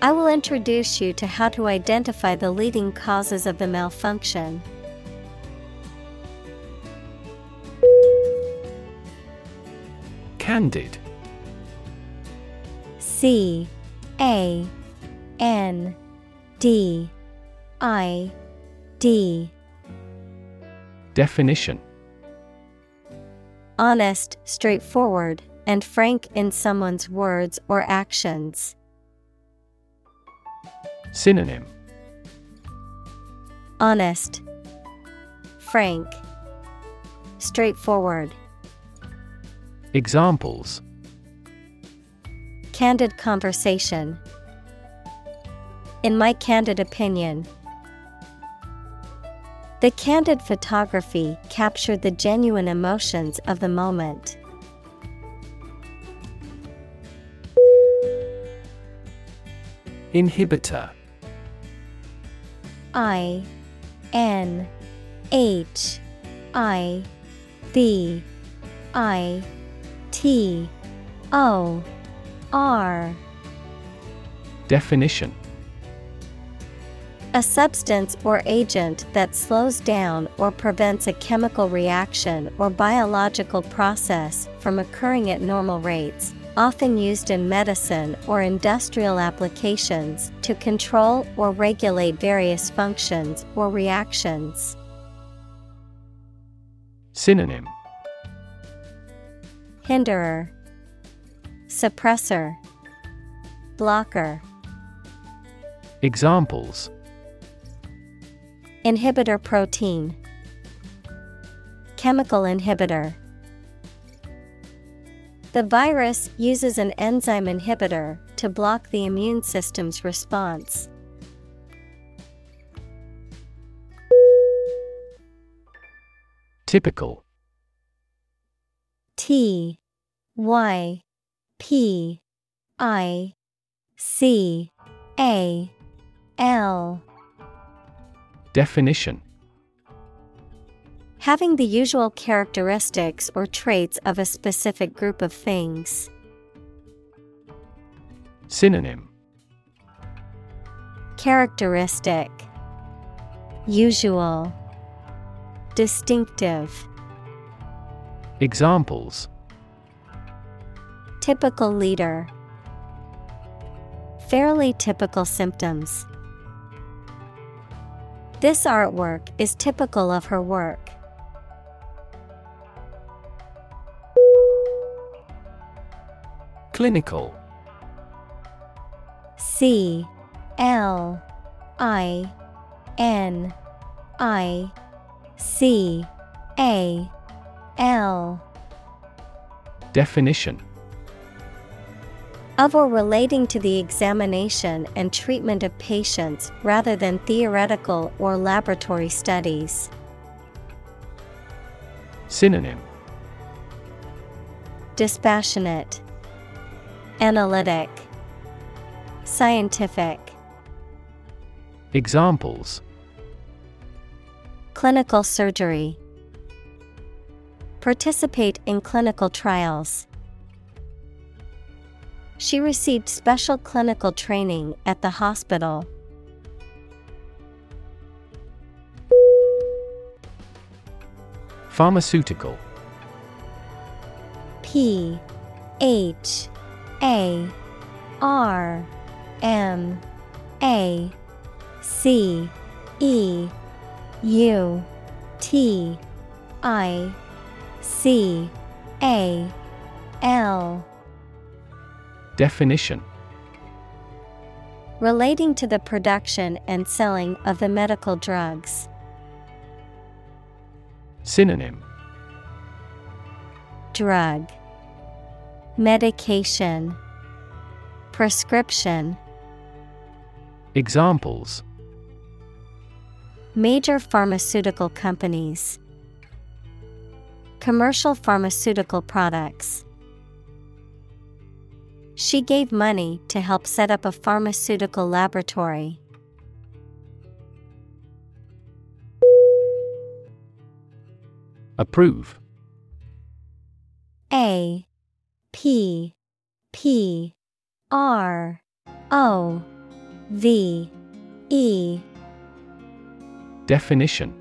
I will introduce you to how to identify the leading causes of the malfunction. Candid C A N D I D Definition Honest, straightforward, and frank in someone's words or actions. Synonym Honest, frank, straightforward. Examples Candid conversation. In my candid opinion, the candid photography captured the genuine emotions of the moment. Inhibitor I N H I B I T O R. Definition. A substance or agent that slows down or prevents a chemical reaction or biological process from occurring at normal rates, often used in medicine or industrial applications to control or regulate various functions or reactions. Synonym Hinderer, Suppressor, Blocker. Examples Inhibitor protein, Chemical inhibitor. The virus uses an enzyme inhibitor to block the immune system's response. Typical. T Y P I C A L. Definition Having the usual characteristics or traits of a specific group of things. Synonym Characteristic Usual Distinctive Examples Typical leader Fairly typical symptoms. This artwork is typical of her work. Clinical. C L I N I C A L. Definition. Of or relating to the examination and treatment of patients rather than theoretical or laboratory studies. Synonym. Dispassionate, Analytic, Scientific. Examples Clinical surgery. Participate in clinical trials. She received special clinical training at the hospital. Pharmaceutical P H A R M A C E U T I C A L. Definition. Relating to the production and selling of the medical drugs. Synonym. Drug Medication Prescription Examples Major pharmaceutical companies. Commercial pharmaceutical products. She gave money to help set up a pharmaceutical laboratory. Approve A P P R O V E. Definition.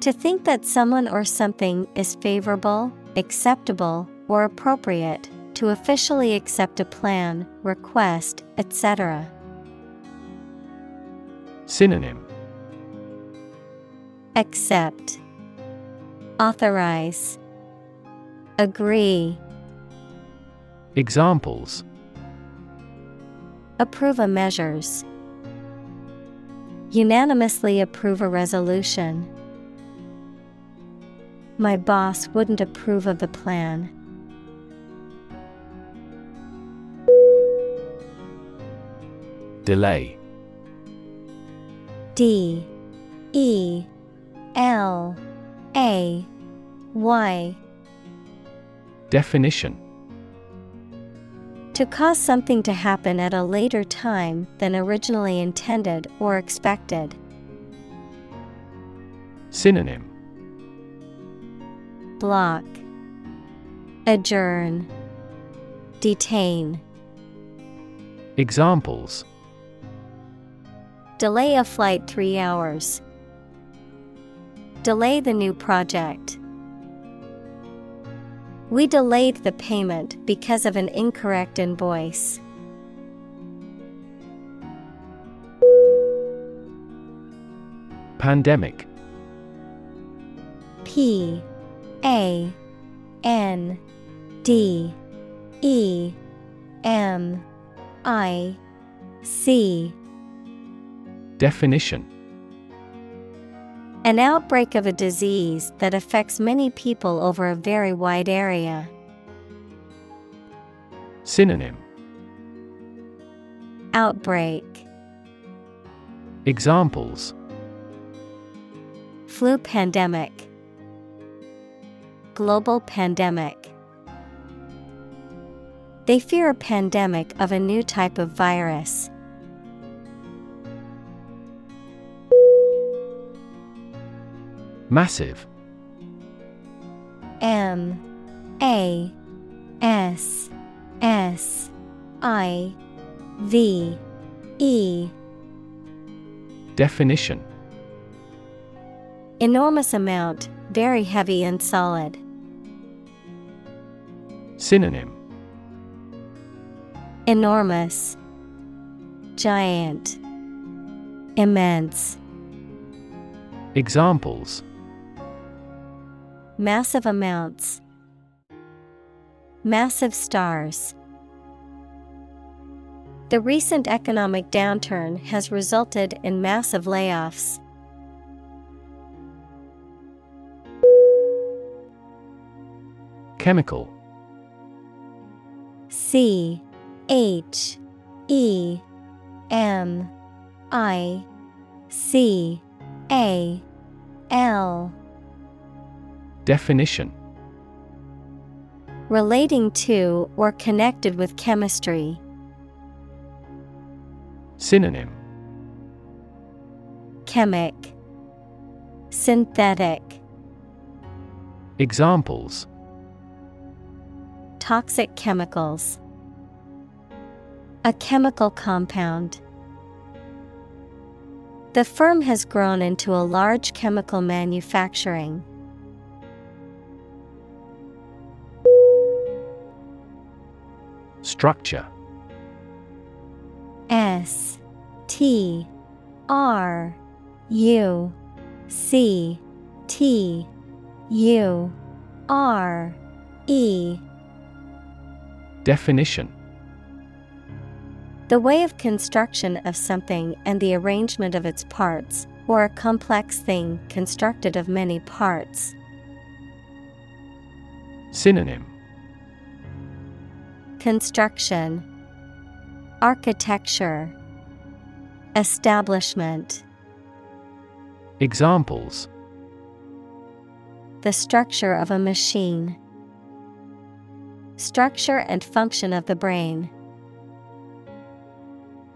To think that someone or something is favorable, acceptable, or appropriate, to officially accept a plan, request, etc. Synonym. Accept, Authorize, Agree, Examples. Approve a measures. Unanimously approve a resolution. My boss wouldn't approve of the plan. Delay. D. E. L. A. Y Definition To cause something to happen at a later time than originally intended or expected. Synonym Block Adjourn Detain Examples Delay a flight three hours. Delay the new project. We delayed the payment because of an incorrect invoice. Pandemic. P A N D E M I C. Definition An outbreak of a disease that affects many people over a very wide area. Synonym. Outbreak. Examples. Flu pandemic. Global pandemic. They fear a pandemic of a new type of virus. Massive. M A S S I V E. Definition. Enormous amount, very heavy and solid. Synonym. Enormous, Giant, Immense, Examples Massive amounts, Massive stars. The recent economic downturn has resulted in massive layoffs. Chemical C H E M I C A L Definition Relating to or connected with chemistry. Synonym Chemic Synthetic Examples Toxic chemicals. A chemical compound. The firm has grown into a large chemical manufacturing. Structure. S T R U C T U R E. Definition. The way of construction of something and the arrangement of its parts, or a complex thing constructed of many parts. Synonym Construction Architecture Establishment Examples The structure of a machine. Structure and function of the brain.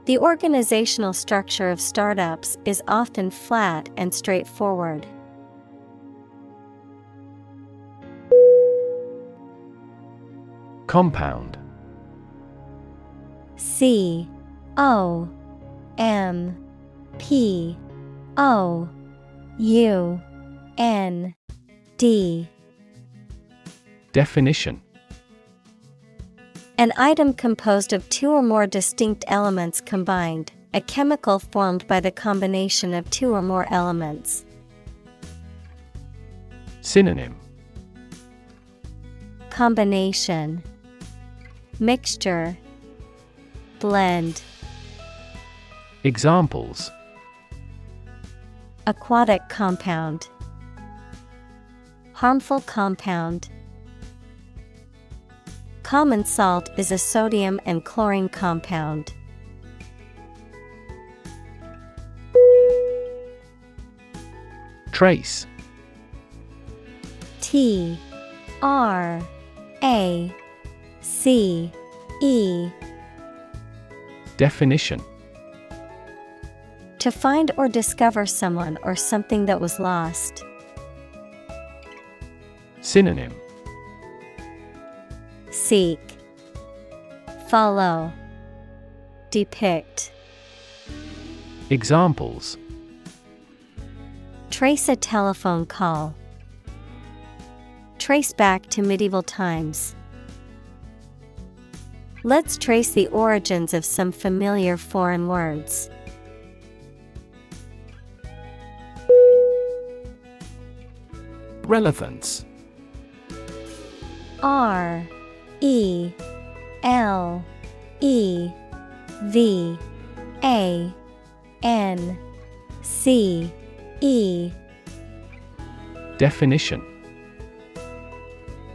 The organizational structure of startups is often flat and straightforward. Compound C O M P O U N D. Definition. An item composed of two or more distinct elements combined, a chemical formed by the combination of two or more elements. Synonym. Combination. Mixture Blend. Examples. Aquatic compound. Harmful compound. Common salt is a sodium and chlorine compound. Trace. T R A C E Definition To find or discover someone or something that was lost. Synonym Seek, Follow, Depict. Examples Trace a telephone call. Trace back to medieval times. Let's trace the origins of some familiar foreign words. Relevance. R E L E V A N C E. Definition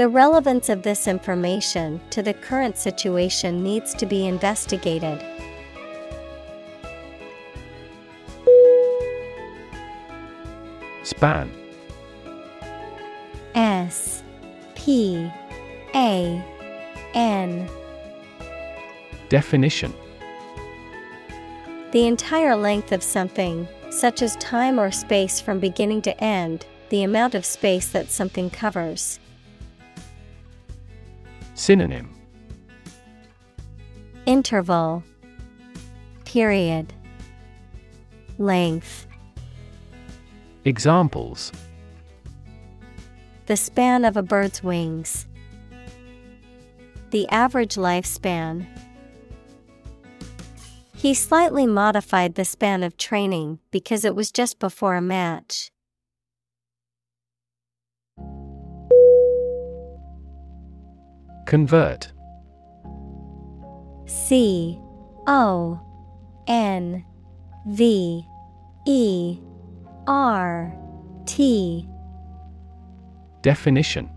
The relevance of this information to the current situation needs to be investigated. Span S P A N Definition The entire length of something, such as time or space from beginning to end, the amount of space that something covers. Synonym Interval Period length. Examples The span of a bird's wings. The average lifespan. He slightly modified the span of training because it was just before a match. Convert. C O N V E R T. Definition.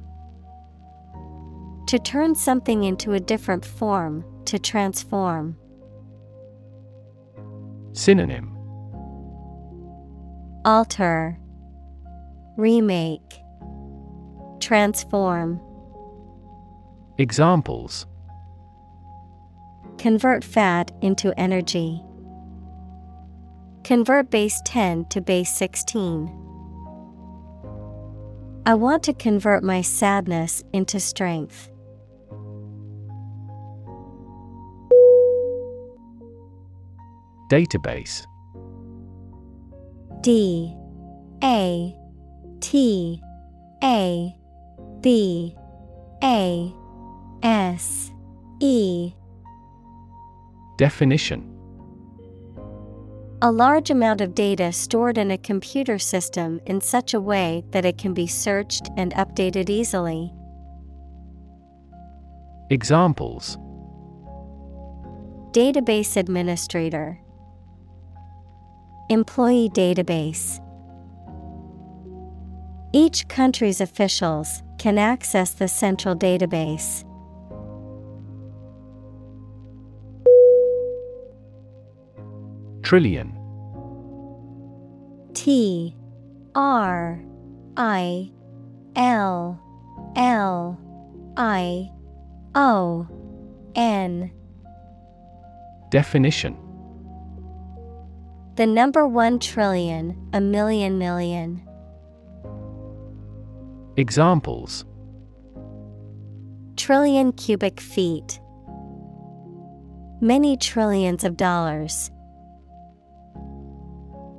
To turn something into a different form, to transform. Synonym. Alter, Remake, Transform. Examples. Convert fat into energy. Convert base 10 to base 16. I want to convert my sadness into strength. Database. D. A. T. A. B. A S E. Definition. A large amount of data stored in a computer system in such a way that it can be searched and updated easily. Examples. Database Administrator. Employee Database. Each country's officials can access the central database. Trillion T R I L L I O N Definition The number one trillion, a million million. Examples Trillion cubic feet. Many trillions of dollars.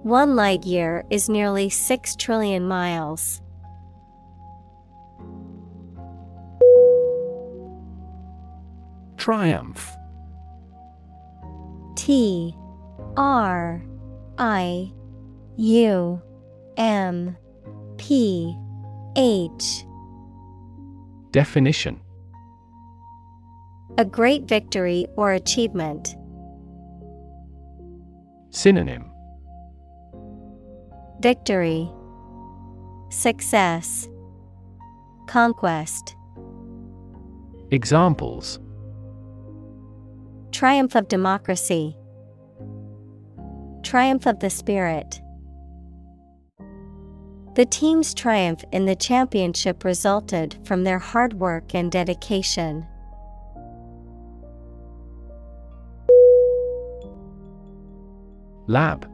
One light year is nearly 6 trillion miles. Triumph T R I U M P H Definition A great victory or achievement. Synonym Victory Success Conquest Examples Triumph of democracy. Triumph of the spirit. The team's triumph in the championship resulted from their hard work and dedication. Lab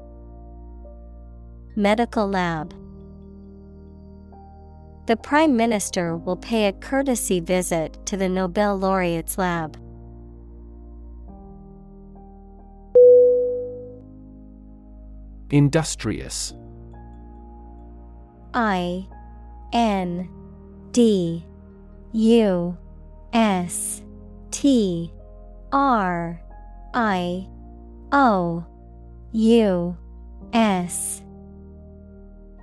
Medical lab. The Prime Minister will pay a courtesy visit to the Nobel laureate's lab. Industrious. I N D U S T R I O U S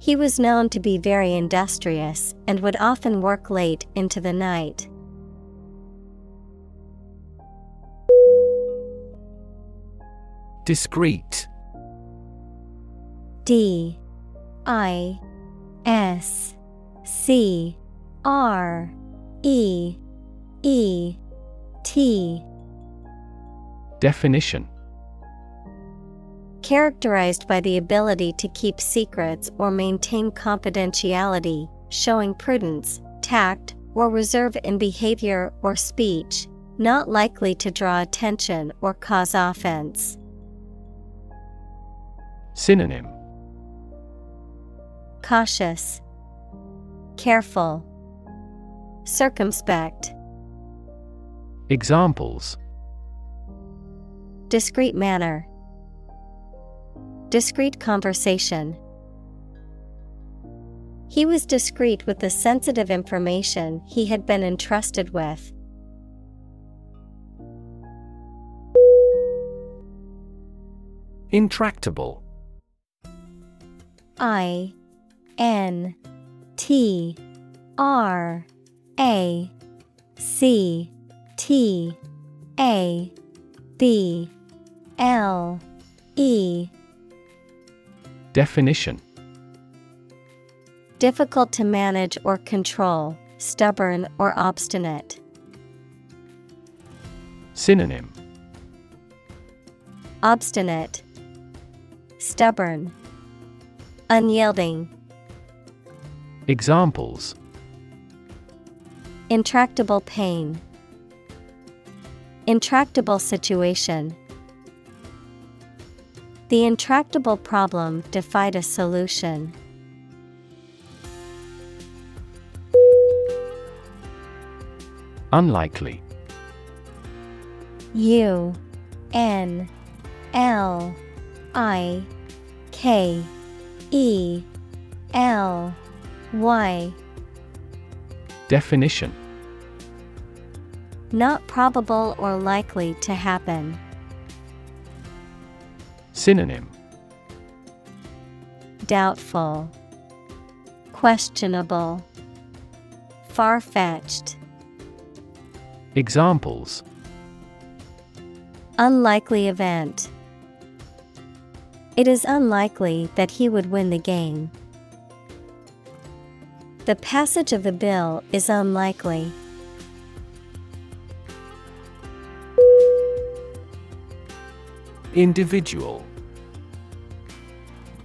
He was known to be very industrious and would often work late into the night. Discreet. D. I. S. C. R. E. E. T. Definition Characterized by the ability to keep secrets or maintain confidentiality, showing prudence, tact, or reserve in behavior or speech, not likely to draw attention or cause offense. Synonym. Cautious, Careful, Circumspect. Examples. Discreet manner, Discreet conversation. He was discreet with the sensitive information he had been entrusted with. Intractable I N T R A C T A B L E Definition Difficult to manage or control, stubborn or obstinate. Synonym Obstinate, Stubborn, Unyielding. Examples Intractable pain. Intractable situation. The intractable problem defied a solution. Unlikely U N L I K E L Y Definition Not probable or likely to happen. Synonym Doubtful, Questionable, Far fetched. Examples Unlikely event. It is unlikely that he would win the game. The passage of the bill is unlikely. Individual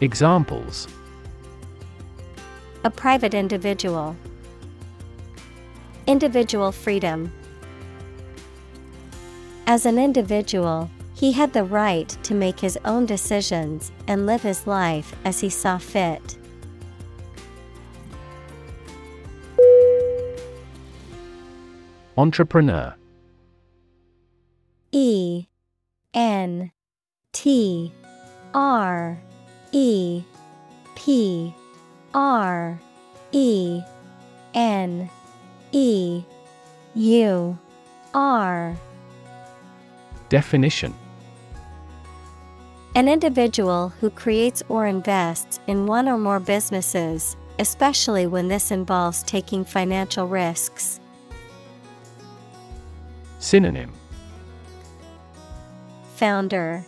Examples A private individual. Individual freedom. As an individual, he had the right to make his own decisions and live his life as he saw fit. Entrepreneur E N T R E P R E N E U R. Definition. An individual who creates or invests in one or more businesses, especially when this involves taking financial risks. Synonym. Founder.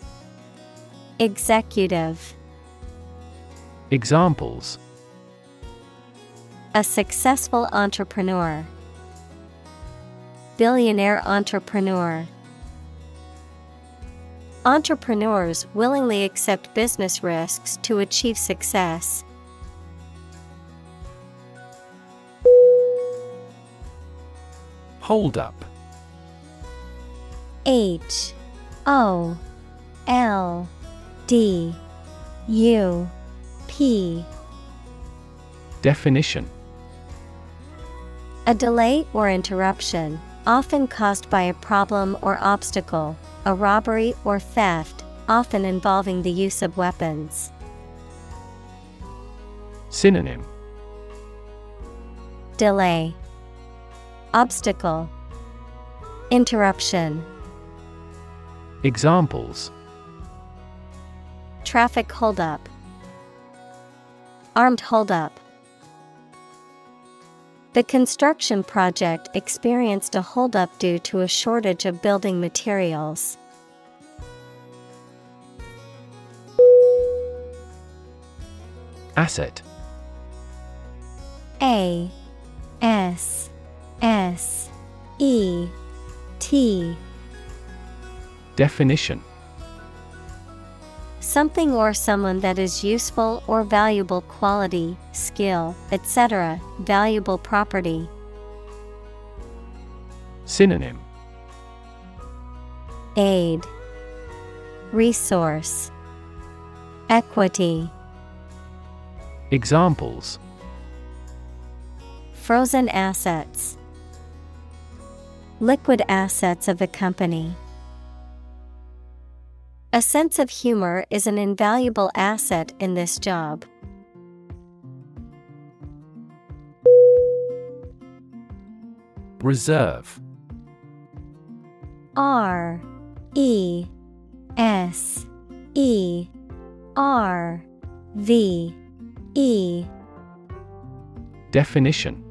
Executive Examples A successful entrepreneur. Billionaire entrepreneur. Entrepreneurs willingly accept business risks to achieve success. Hold up H O L D U P. Definition. A delay or interruption, often caused by a problem or obstacle, a robbery or theft, often involving the use of weapons. Synonym. Delay, Obstacle, Interruption. Examples. Traffic holdup, Armed holdup. The construction project experienced a holdup due to a shortage of building materials. Asset A S S E T Definition Something or someone that is useful or valuable quality, skill, etc., valuable property. Synonym Aid, Resource, Equity. Examples Frozen assets, Liquid assets of a company. A sense of humor is an invaluable asset in this job. Reserve. R E S E R V E. Definition.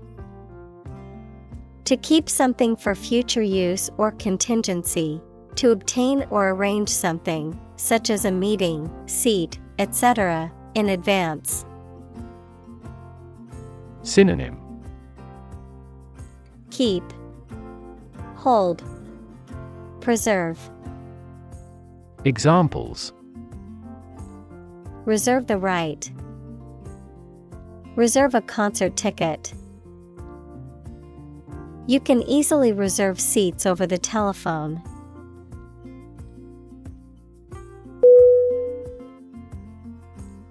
To keep something for future use or contingency, to obtain or arrange something, such as a meeting, seat, etc., in advance. Synonym Keep, Hold, Preserve. Examples Reserve the right. Reserve a concert ticket. You can easily reserve seats over the telephone.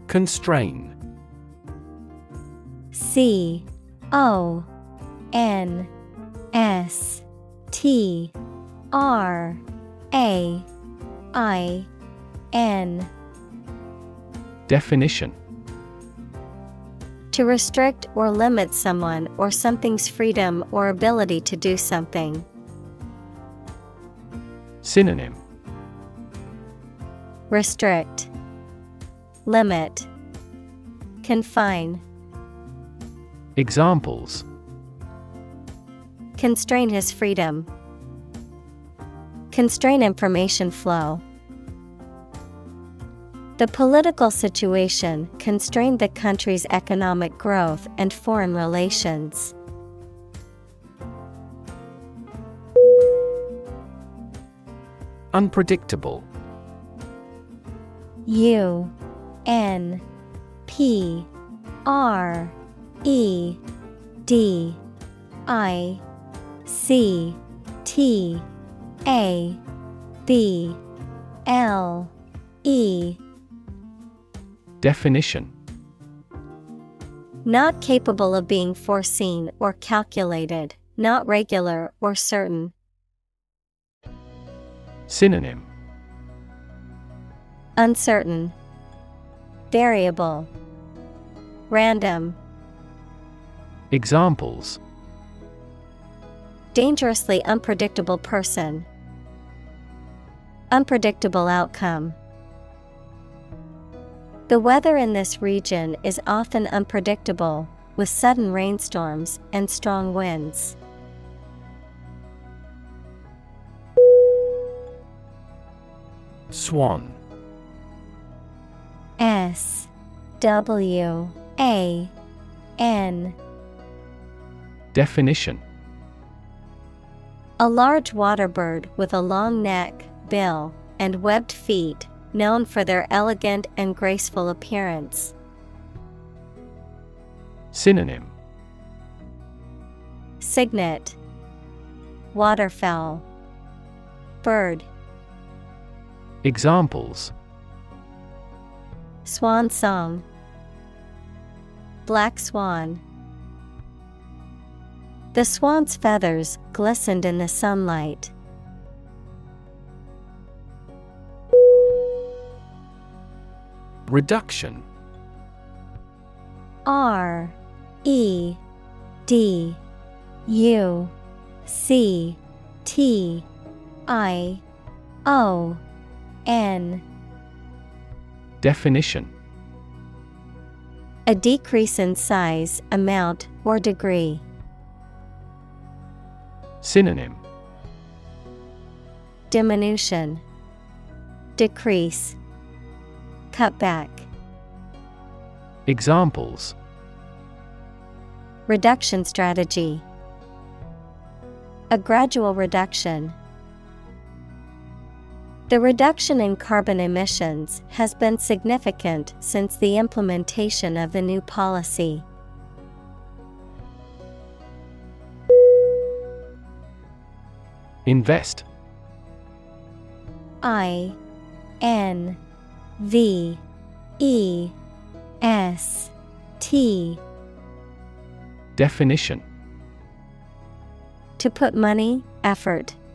Constrain. C O N S T R A I N. Definition. To restrict or limit someone or something's freedom or ability to do something. Synonym. Restrict, Limit, Confine. Examples Constrain his freedom. Constrain information flow. The political situation constrained the country's economic growth and foreign relations. Unpredictable U N P R E D I C T A B L E. Definition. Not capable of being foreseen or calculated, not regular or certain. Synonym. Uncertain, Variable, Random, Examples Dangerously unpredictable person. Unpredictable outcome. The weather in this region is often unpredictable, with sudden rainstorms and strong winds. Swan S W A N. Definition. A large water bird with a long neck, bill, and webbed feet, known for their elegant and graceful appearance. Synonym. Cygnet, Waterfowl, Bird, Examples Swan Song. Black swan. The swan's feathers glistened in the sunlight. Reduction R E D U C T I O N Definition A decrease in size, amount, or degree. Synonym Diminution, Decrease, Cut back. Examples Reduction strategy. A gradual reduction. The reduction in carbon emissions has been significant since the implementation of the new policy. Invest. I N V E S T. Definition. To put money, effort,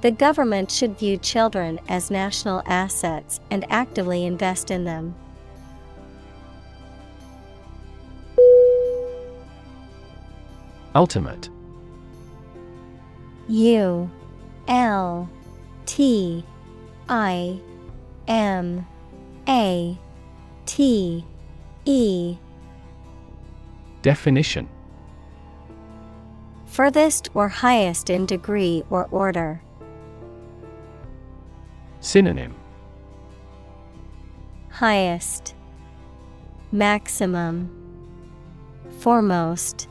The government should view children as national assets and actively invest in them. Ultimate U L T I M A T E Definition Furthest or highest in degree or order. Synonym Highest Maximum Foremost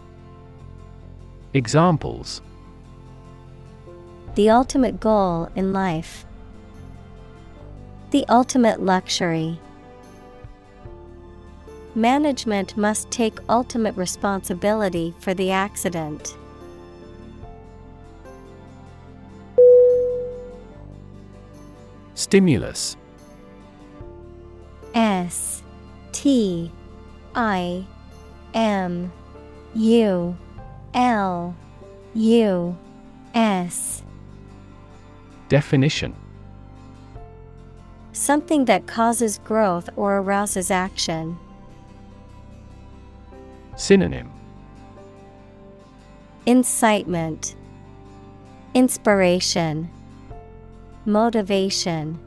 Examples The ultimate goal in life. The ultimate luxury. Management must take ultimate responsibility for the accident. Stimulus. S T I M U L U S. Definition. Something that causes growth or arouses action. Synonym. Incitement, Inspiration, Motivation.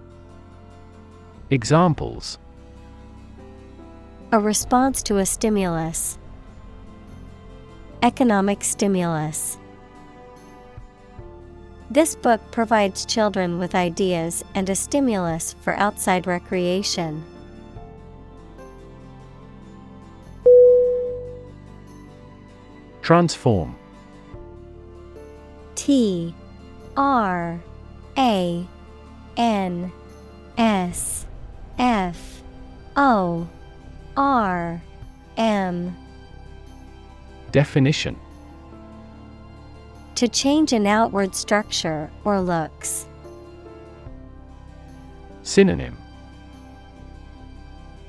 Examples A response to a stimulus. Economic stimulus. This book provides children with ideas and a stimulus for outside recreation. Transform T R A N S F O R M. Definition. To change an outward structure or looks. Synonym.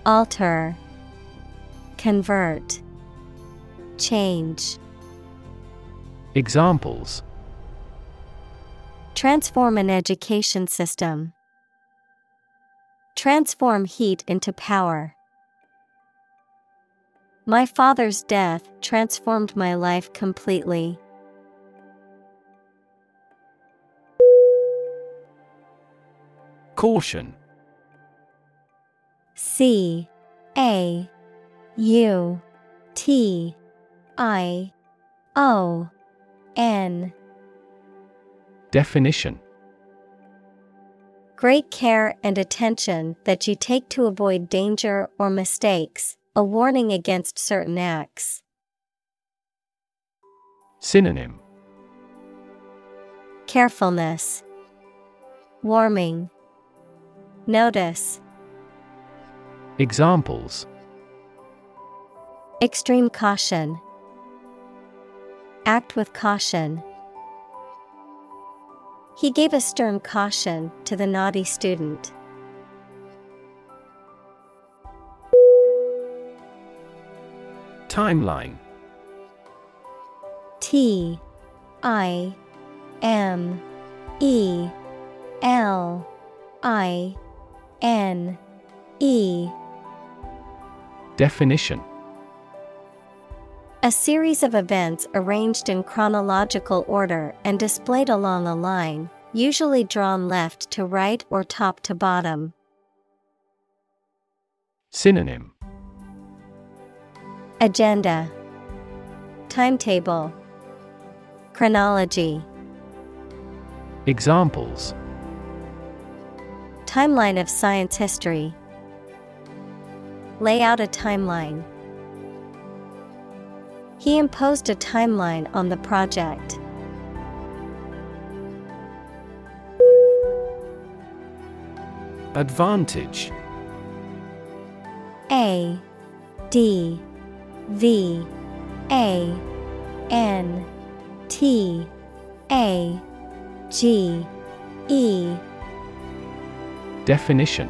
Alter. Convert. Change. Examples Transform an education system. Transform heat into power. My father's death transformed my life completely. Caution C A U T I O N Definition Great care and attention that you take to avoid danger or mistakes, a warning against certain acts. Synonym Carefulness, Warming, Notice. Examples Extreme caution. Act with caution. He gave a stern caution to the naughty student. Timeline. T I M E L I N E. Definition A series of events arranged in chronological order and displayed along a line, usually drawn left to right or top to bottom. Synonym Agenda Timetable Chronology Examples Timeline of science history. Lay out a timeline. He imposed a timeline on the project. Advantage. A D V A N T A G E. Definition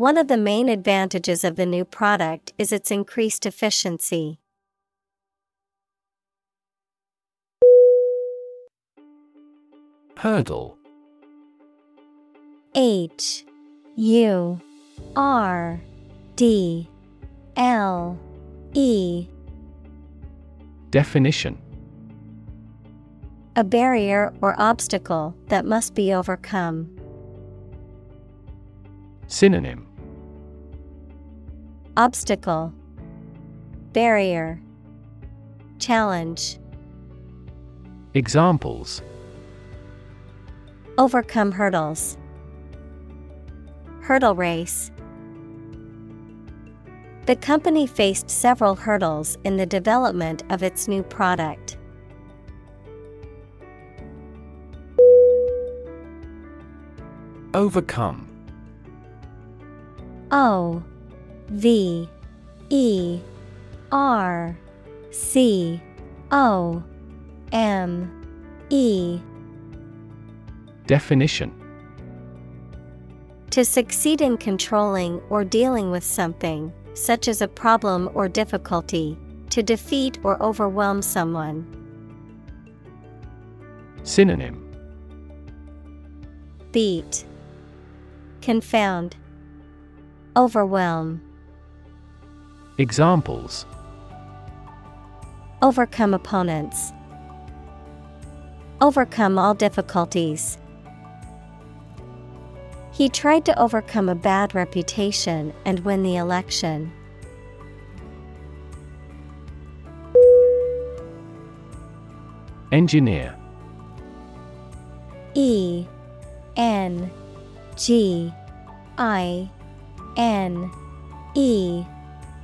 One of the main advantages of the new product is its increased efficiency. Hurdle H U R D L E Definition A barrier or obstacle that must be overcome. Synonym Obstacle Barrier Challenge Examples Overcome hurdles. Hurdle race. The company faced several hurdles in the development of its new product. Overcome O V E R C O M E. Definition. To succeed in controlling or dealing with something, such as a problem or difficulty, to defeat or overwhelm someone. Synonym. Beat, Confound, Overwhelm, Examples Overcome opponents, Overcome all difficulties. He tried to overcome a bad reputation and win the election. Engineer E N G I N E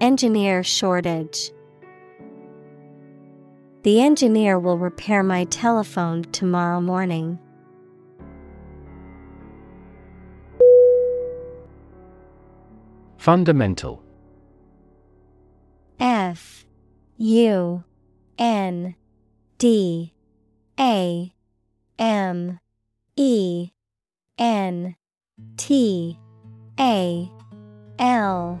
Engineer shortage. The engineer will repair my telephone tomorrow morning. Fundamental F U N D A M E N T A L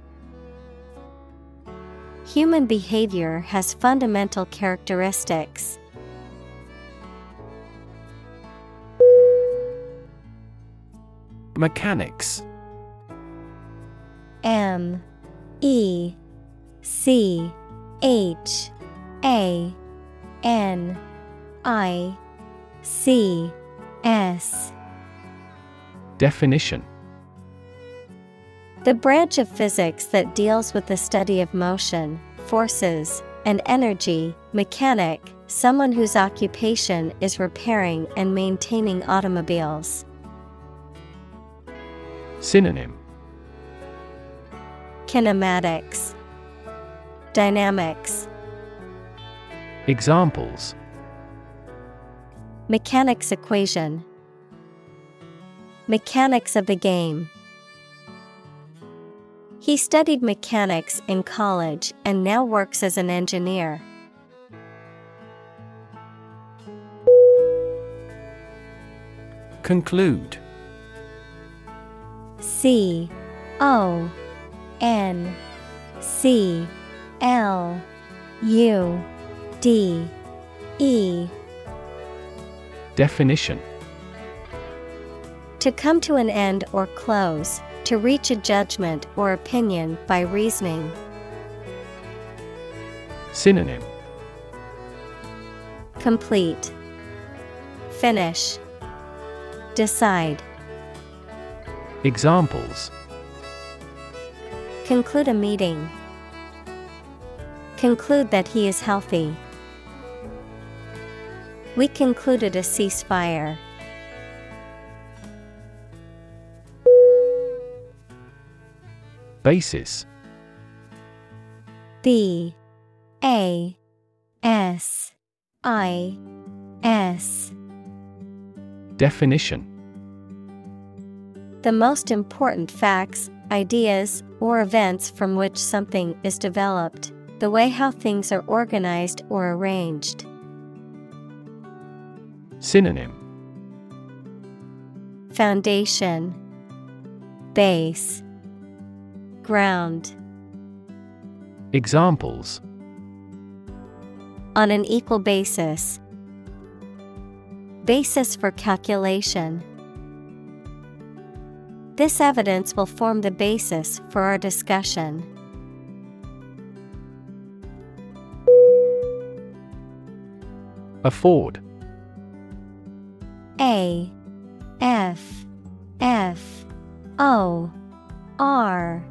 Human behavior has fundamental characteristics. Mechanics. M E C H A N I C S. Definition The branch of physics that deals with the study of motion, forces, and energy, mechanic, someone whose occupation is repairing and maintaining automobiles. Synonym. Kinematics. Dynamics. Examples. Mechanics equation. Mechanics of the game He studied mechanics in college and now works as an engineer. Conclude. C O N C L U D E. Definition. To come to an end or close, to reach a judgment or opinion by reasoning. Synonym Complete Finish Decide Examples Conclude a meeting. Conclude that he is healthy. We concluded a ceasefire. Basis. B A S I S. Definition. The most important facts, ideas, or events from which something is developed, the way how things are organized or arranged. Synonym. Foundation. Base Ground. Examples. On an equal basis. Basis for calculation. This evidence will form the basis for our discussion. Afford A. F. F. O. R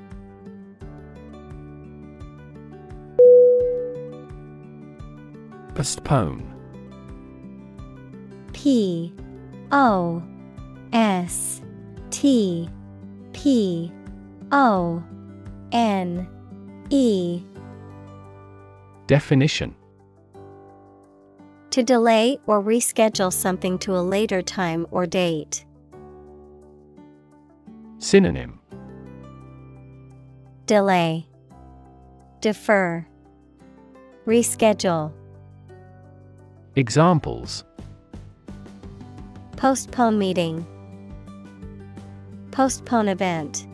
Postpone P O S T P O N E. Definition. To delay or reschedule something to a later time or date. Synonym. Delay. Defer. Reschedule Examples Postpone meeting. Postpone event.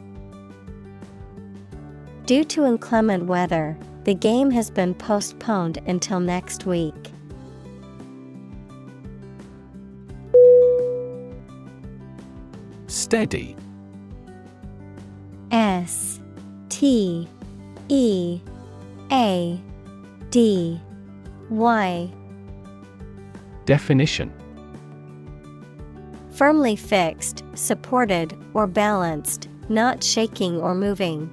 Due to inclement weather, the game has been postponed until next week. Steady. S T E A D Y. Definition Firmly fixed, supported, or balanced, not shaking or moving.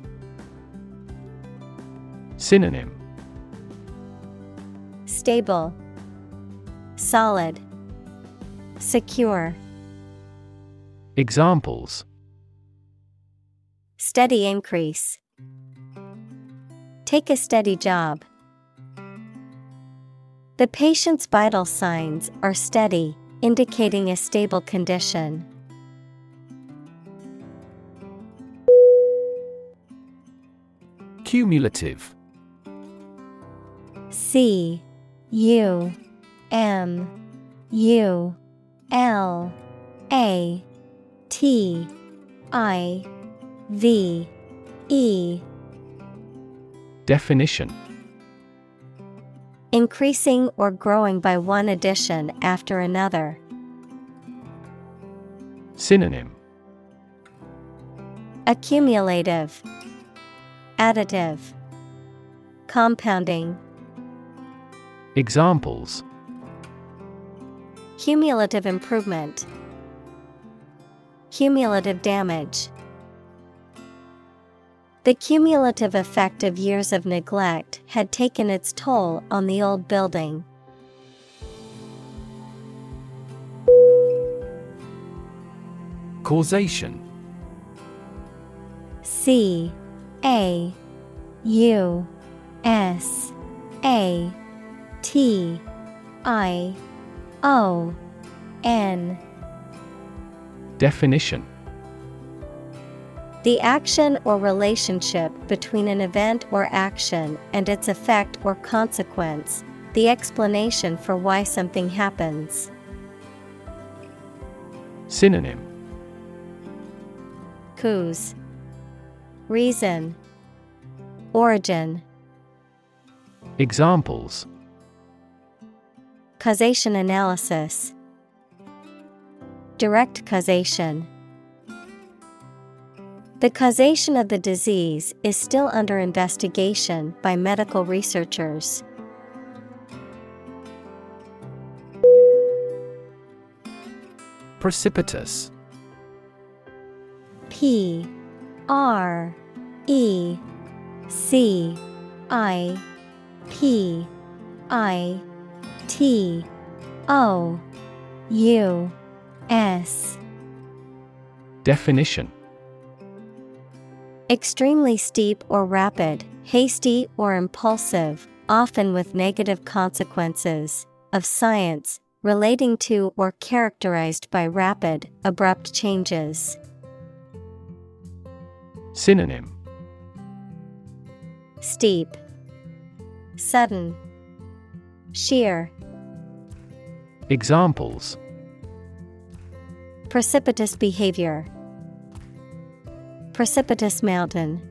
Synonym Stable, Solid, Secure. Examples Steady increase. Take a steady job. The patient's vital signs are steady, indicating a stable condition. Cumulative. C U M U L A T I V E. Definition Increasing or growing by one addition after another. Synonym Accumulative, Additive, Compounding. Examples Cumulative improvement, Cumulative damage. The cumulative effect of years of neglect had taken its toll on the old building. Causation. C A U S A T I O N. Definition The action or relationship between an event or action and its effect or consequence, the explanation for why something happens. Synonym. Cause Reason. Origin. Examples. Causation analysis. Direct causation The causation of the disease is still under investigation by medical researchers. Precipitous. P R E C I P I T O U S. Definition Extremely steep or rapid, hasty or impulsive, often with negative consequences, of science, relating to or characterized by rapid, abrupt changes. Synonym. Steep, Sudden, Sheer, Examples. Precipitous behavior, Precipitous mountain.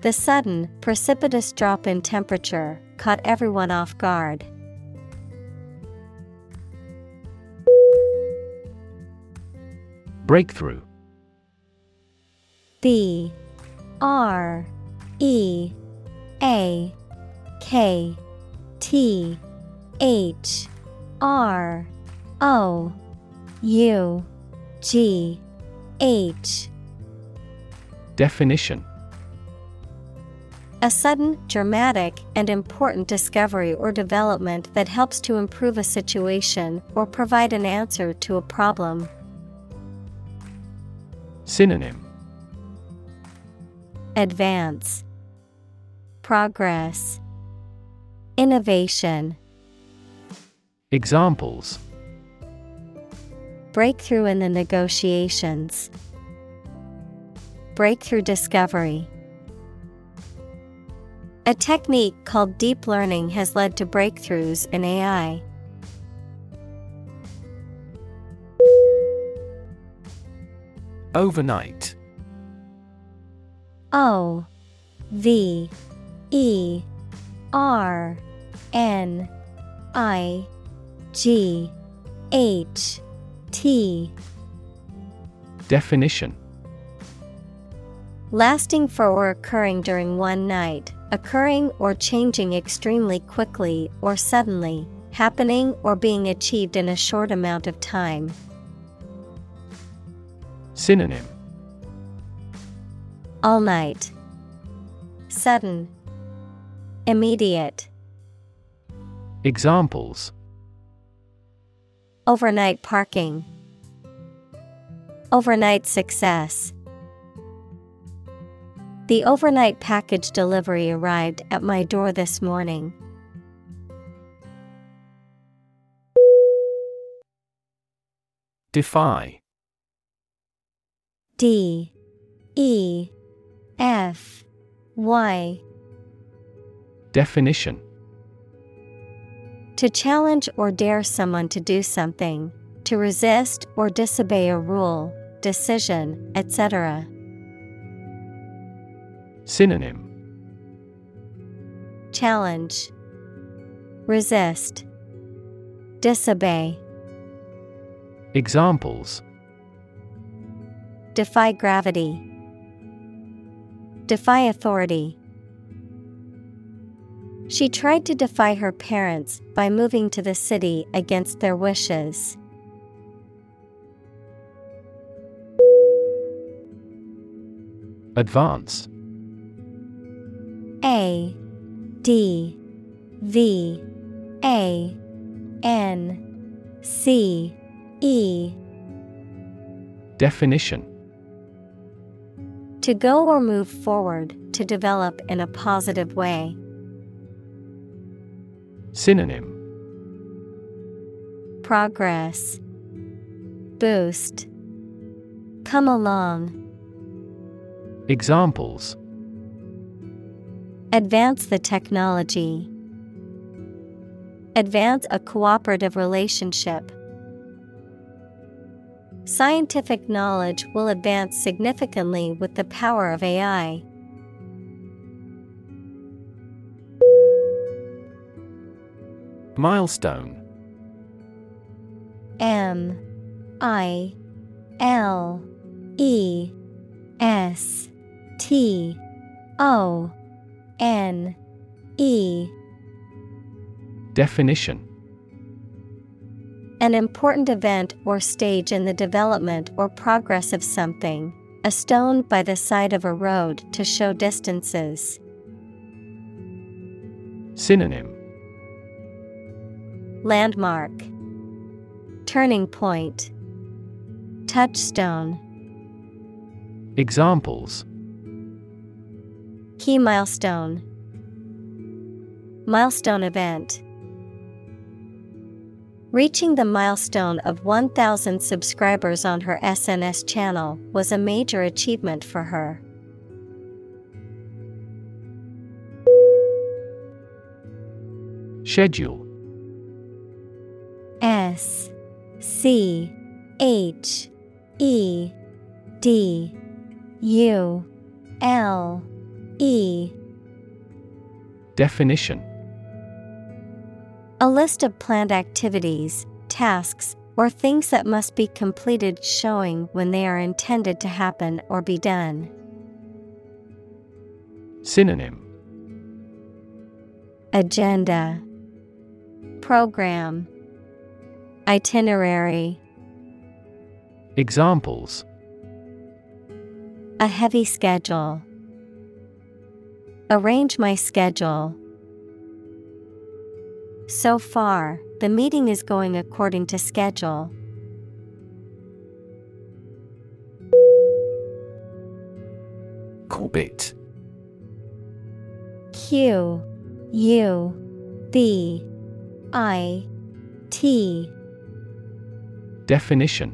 The sudden, precipitous drop in temperature caught everyone off guard. Breakthrough B R E A K T H R O U G H. Definition. A sudden, dramatic, and important discovery or development that helps to improve a situation or provide an answer to a problem. Synonym. Advance, Progress, Innovation. Examples Breakthrough in the negotiations. Breakthrough discovery. A technique called deep learning has led to breakthroughs in AI. Overnight O V E R N I G H T Definition Lasting for or occurring during one night, occurring or changing extremely quickly or suddenly, happening or being achieved in a short amount of time. Synonym All night. Sudden. Immediate. Examples Overnight parking. Overnight success. The overnight package delivery arrived at my door this morning. Defy D E F Y Definition To challenge or dare someone to do something, to resist or disobey a rule, decision, etc. Synonym Challenge Resist Disobey Examples Defy gravity. Defy authority. She tried to defy her parents by moving to the city against their wishes. Advance A D V A N C E Definition To go or move forward, to develop in a positive way. Synonym Progress Boost Come along. Examples Advance the technology. Advance a cooperative relationship. Scientific knowledge will advance significantly with the power of AI. Milestone. M I L E S T O N E. Definition. An important event or stage in the development or progress of something, a stone by the side of a road to show distances. Synonym Landmark. Turning point. Touchstone. Examples. Key milestone. Milestone event. Reaching the milestone of 1,000 subscribers on her SNS channel was a major achievement for her. Schedule S C H E D U L E. Definition. A list of planned activities, tasks, or things that must be completed showing when they are intended to happen or be done. Synonym. Agenda. Program Itinerary Examples A heavy schedule. Arrange my schedule. So far, the meeting is going according to schedule. Qubit Q U B I T Definition.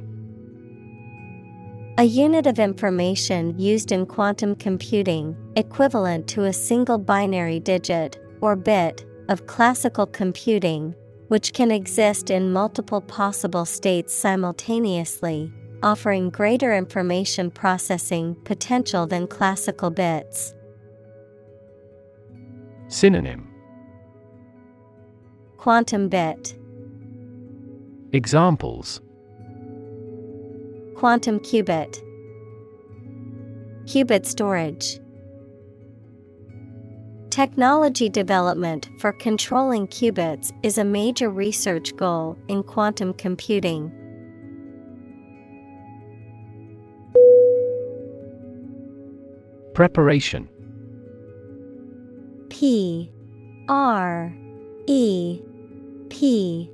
A unit of information used in quantum computing, equivalent to a single binary digit, or bit, of classical computing, which can exist in multiple possible states simultaneously, offering greater information processing potential than classical bits. Synonym. Quantum bit, Examples quantum qubit. Qubit storage. Technology development for controlling qubits is a major research goal in quantum computing. Preparation P R E P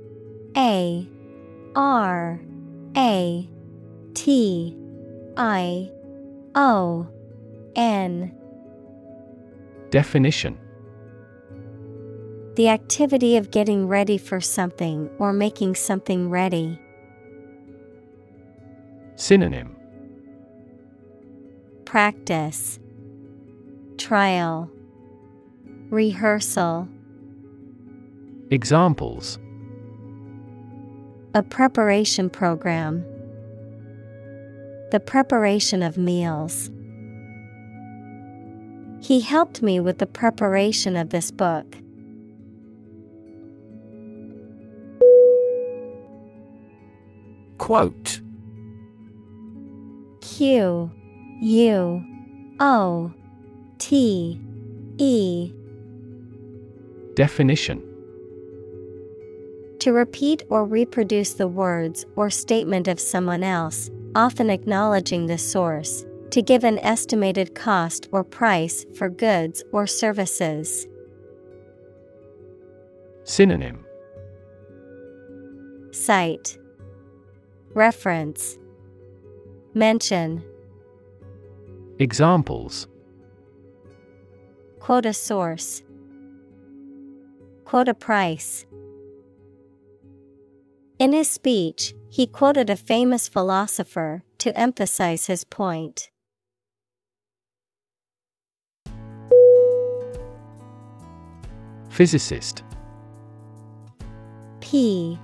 A R A T I O N. Definition. The activity of getting ready for something or making something ready. Synonym. Practice. Trial. Rehearsal. Examples. A preparation program. The preparation of meals. He helped me with the preparation of this book. Quote Q U O T E Definition To repeat or reproduce the words or statement of someone else, often acknowledging the source, to give an estimated cost or price for goods or services. Synonym Cite Reference Mention Examples Quote a source. Quote a price. In his speech, he quoted a famous philosopher to emphasize his point. Physicist. P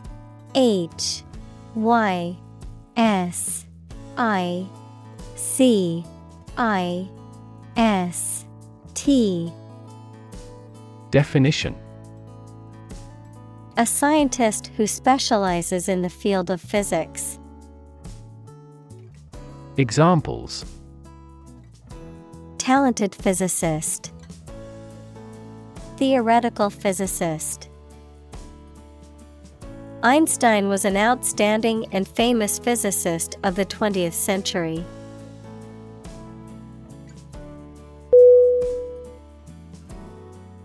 H Y S I C I S T. Definition A scientist who specializes in the field of physics. Examples Talented physicist. Theoretical physicist. Einstein was an outstanding and famous physicist of the 20th century.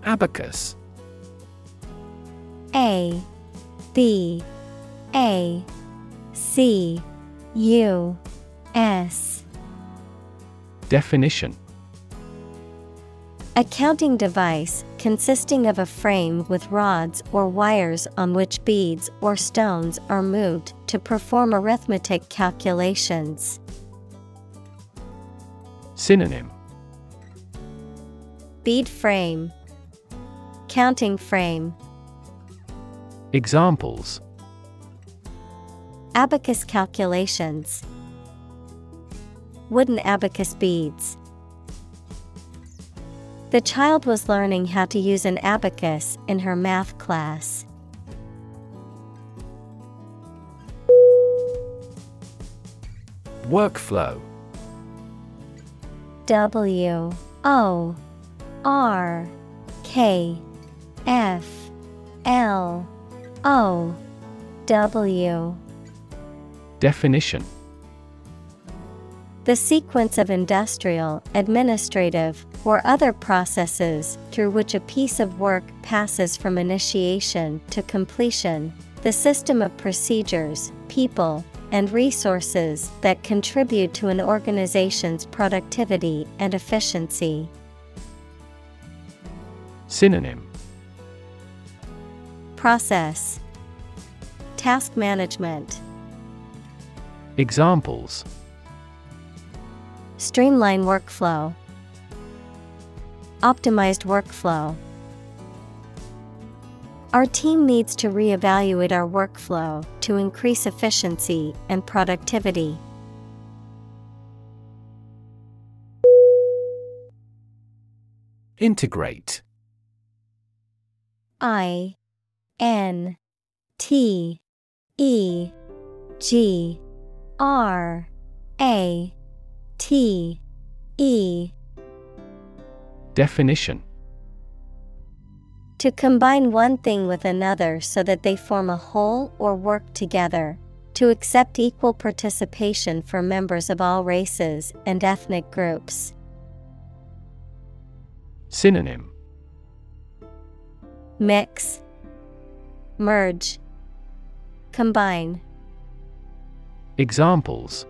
Abacus A B A C U S. Definition. A counting device consisting of a frame with rods or wires on which beads or stones are moved to perform arithmetic calculations. Synonym. Bead frame, counting frame, Examples abacus calculations, wooden abacus beads. The child was learning how to use an abacus in her math class. Workflow W O R K F L O W. Definition. The sequence of industrial, administrative, or other processes through which a piece of work passes from initiation to completion, the system of procedures, people, and resources that contribute to an organization's productivity and efficiency. Synonym Process Task management Examples Streamline workflow. Optimized workflow. Our team needs to reevaluate our workflow to increase efficiency and productivity. Integrate I N T E G R A T E. Definition To combine one thing with another so that they form a whole or work together. To accept equal participation for members of all races and ethnic groups. Synonym Mix, Merge, Combine. Examples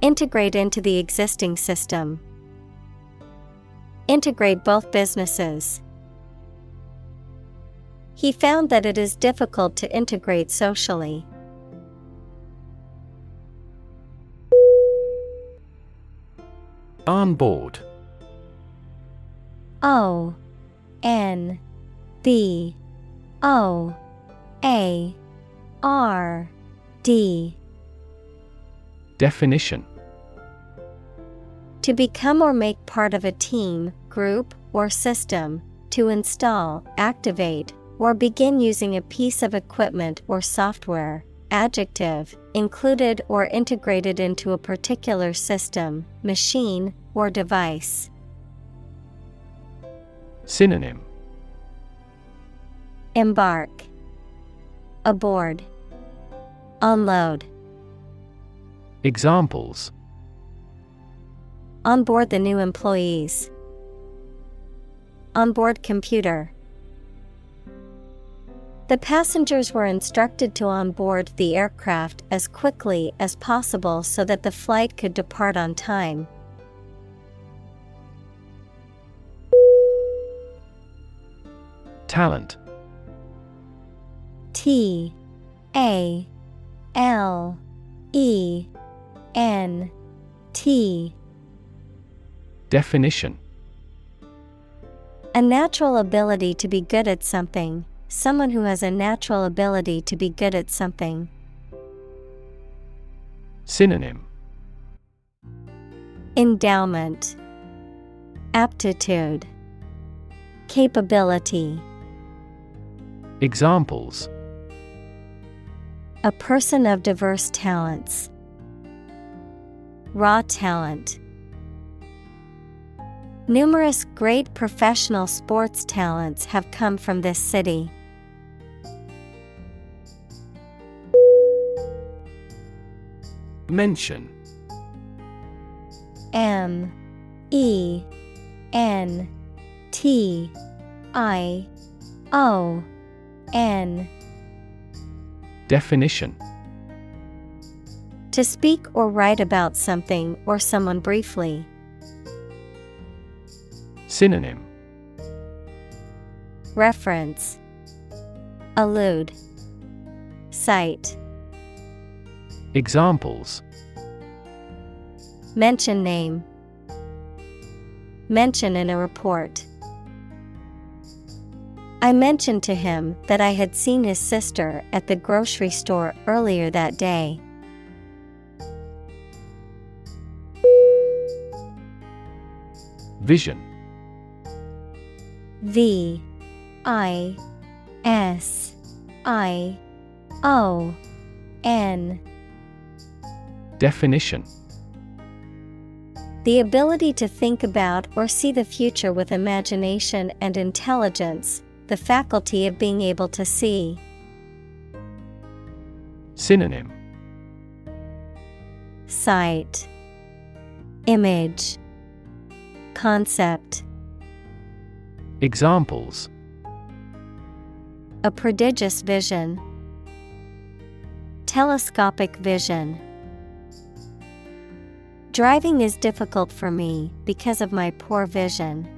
Integrate into the existing system. Integrate both businesses. He found that it is difficult to integrate socially. On board. O N B O A R D Definition To become or make part of a team, group, or system, to install, activate, or begin using a piece of equipment or software. Adjective, included or integrated into a particular system, machine, or device. Synonym Embark, Aboard, Unload. Examples On board the new employees. On board computer. The passengers were instructed to onboard the aircraft as quickly as possible so that the flight could depart on time. Talent T A L E N T Definition. A natural ability to be good at something, someone who has a natural ability to be good at something. Synonym. Endowment, Aptitude, Capability. Examples A person of diverse talents. Raw talent. Numerous great professional sports talents have come from this city. Mention. M. E. N. T. I. O. N Definition. To speak or write about something or someone briefly. Synonym. Reference. Allude. Cite. Examples. Mention name. Mention in a report. I mentioned to him that I had seen his sister at the grocery store earlier that day. Vision. V I S I O N. Definition. The ability to think about or see the future with imagination and intelligence, the faculty of being able to see. Synonym Sight, Image, Concept. Examples A prodigious vision. Telescopic vision. Driving is difficult for me because of my poor vision.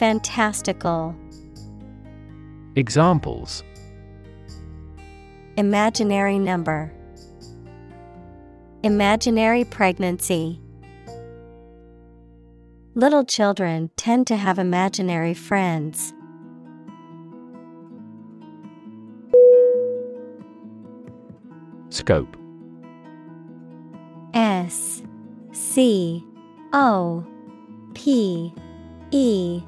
Fantastical. Examples Imaginary number. Imaginary pregnancy. Little children tend to have imaginary friends. Scope S C O P E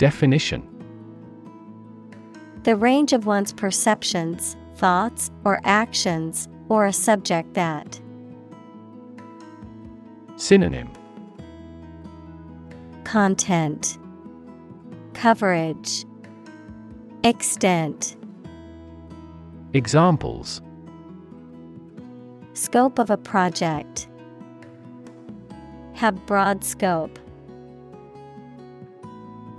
Definition The range of one's perceptions, thoughts, or actions, or a subject that. Synonym Content Coverage Extent Examples Scope of a project. Have broad scope.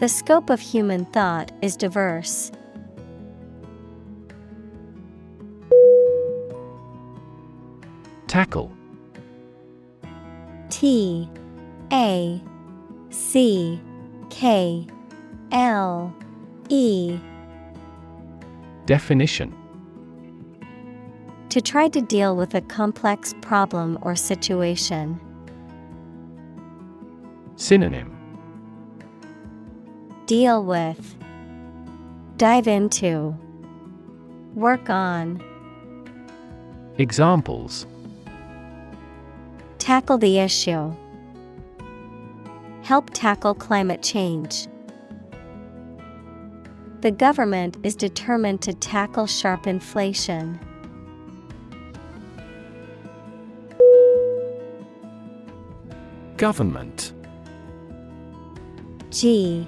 The scope of human thought is diverse. Tackle T A C K L E Definition To try to deal with a complex problem or situation. Synonym Deal with, Dive into, Work on, Examples Tackle the issue. Help tackle climate change. The government is determined to tackle sharp inflation. Government G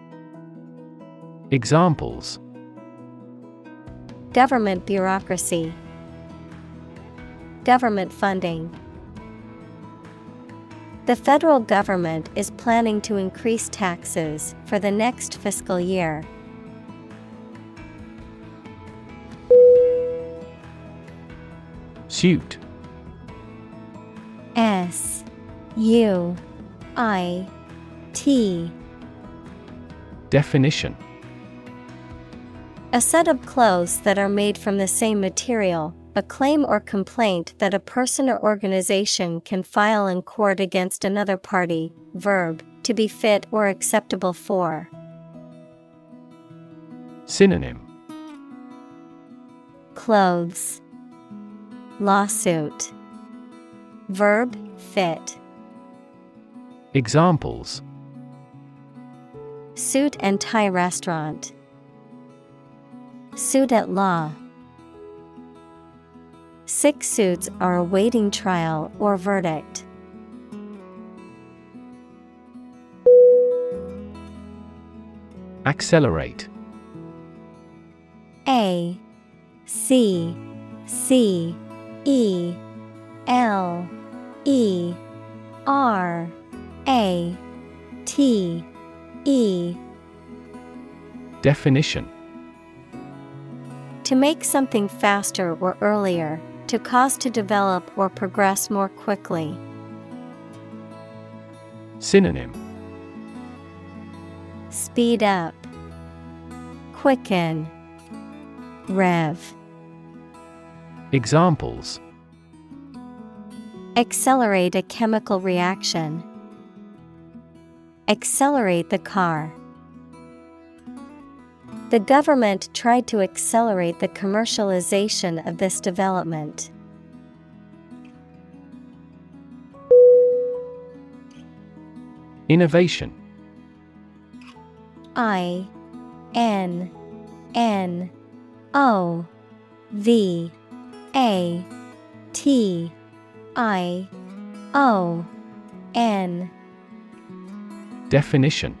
Examples. Government bureaucracy. Government funding. The federal government is planning to increase taxes for the next fiscal year. Suit. S U I T. Definition A set of clothes that are made from the same material, a claim or complaint that a person or organization can file in court against another party. Verb, to be fit or acceptable for. Synonym Clothes. Lawsuit. Verb, fit. Examples Suit and tie restaurant. Suit at law. Six suits are awaiting trial or verdict. Accelerate A C C E L E R A T E Definition To make something faster or earlier, to cause to develop or progress more quickly. Synonym Speed up, Quicken, Rev. Examples Accelerate a chemical reaction. Accelerate the car. The government tried to accelerate the commercialization of this development. Innovation. I N N O V A T I O N. Definition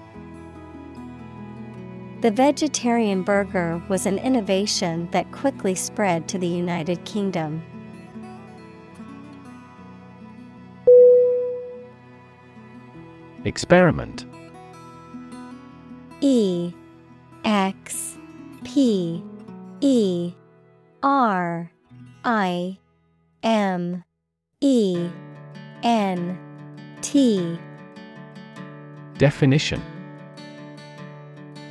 The vegetarian burger was an innovation that quickly spread to the United Kingdom. Experiment. E X P E R I M E N T. Definition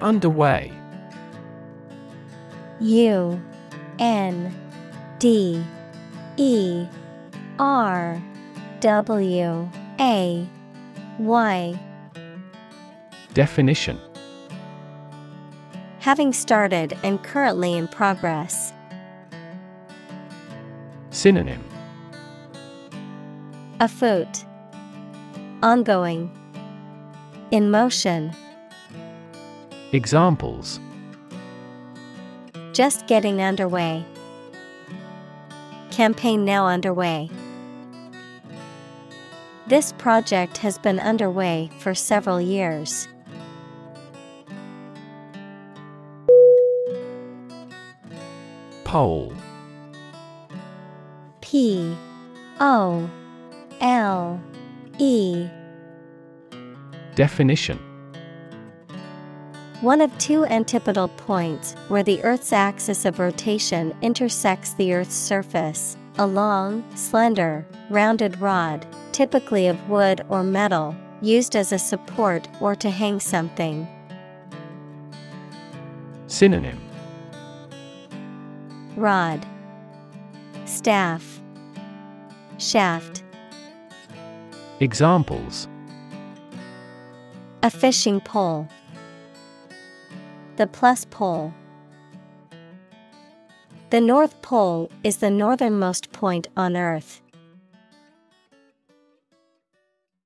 Underway. U N D E R W A Y. Definition. Having started and currently in progress. Synonym. Afoot Ongoing. In motion Examples Just getting underway. Campaign now underway. This project has been underway for several years. Pole P O L E Definition One of two antipodal points where the Earth's axis of rotation intersects the Earth's surface. A long, slender, rounded rod, typically of wood or metal, used as a support or to hang something. Synonym Rod, Staff, Shaft. Examples A fishing pole. The plus pole. The North Pole is the northernmost point on Earth.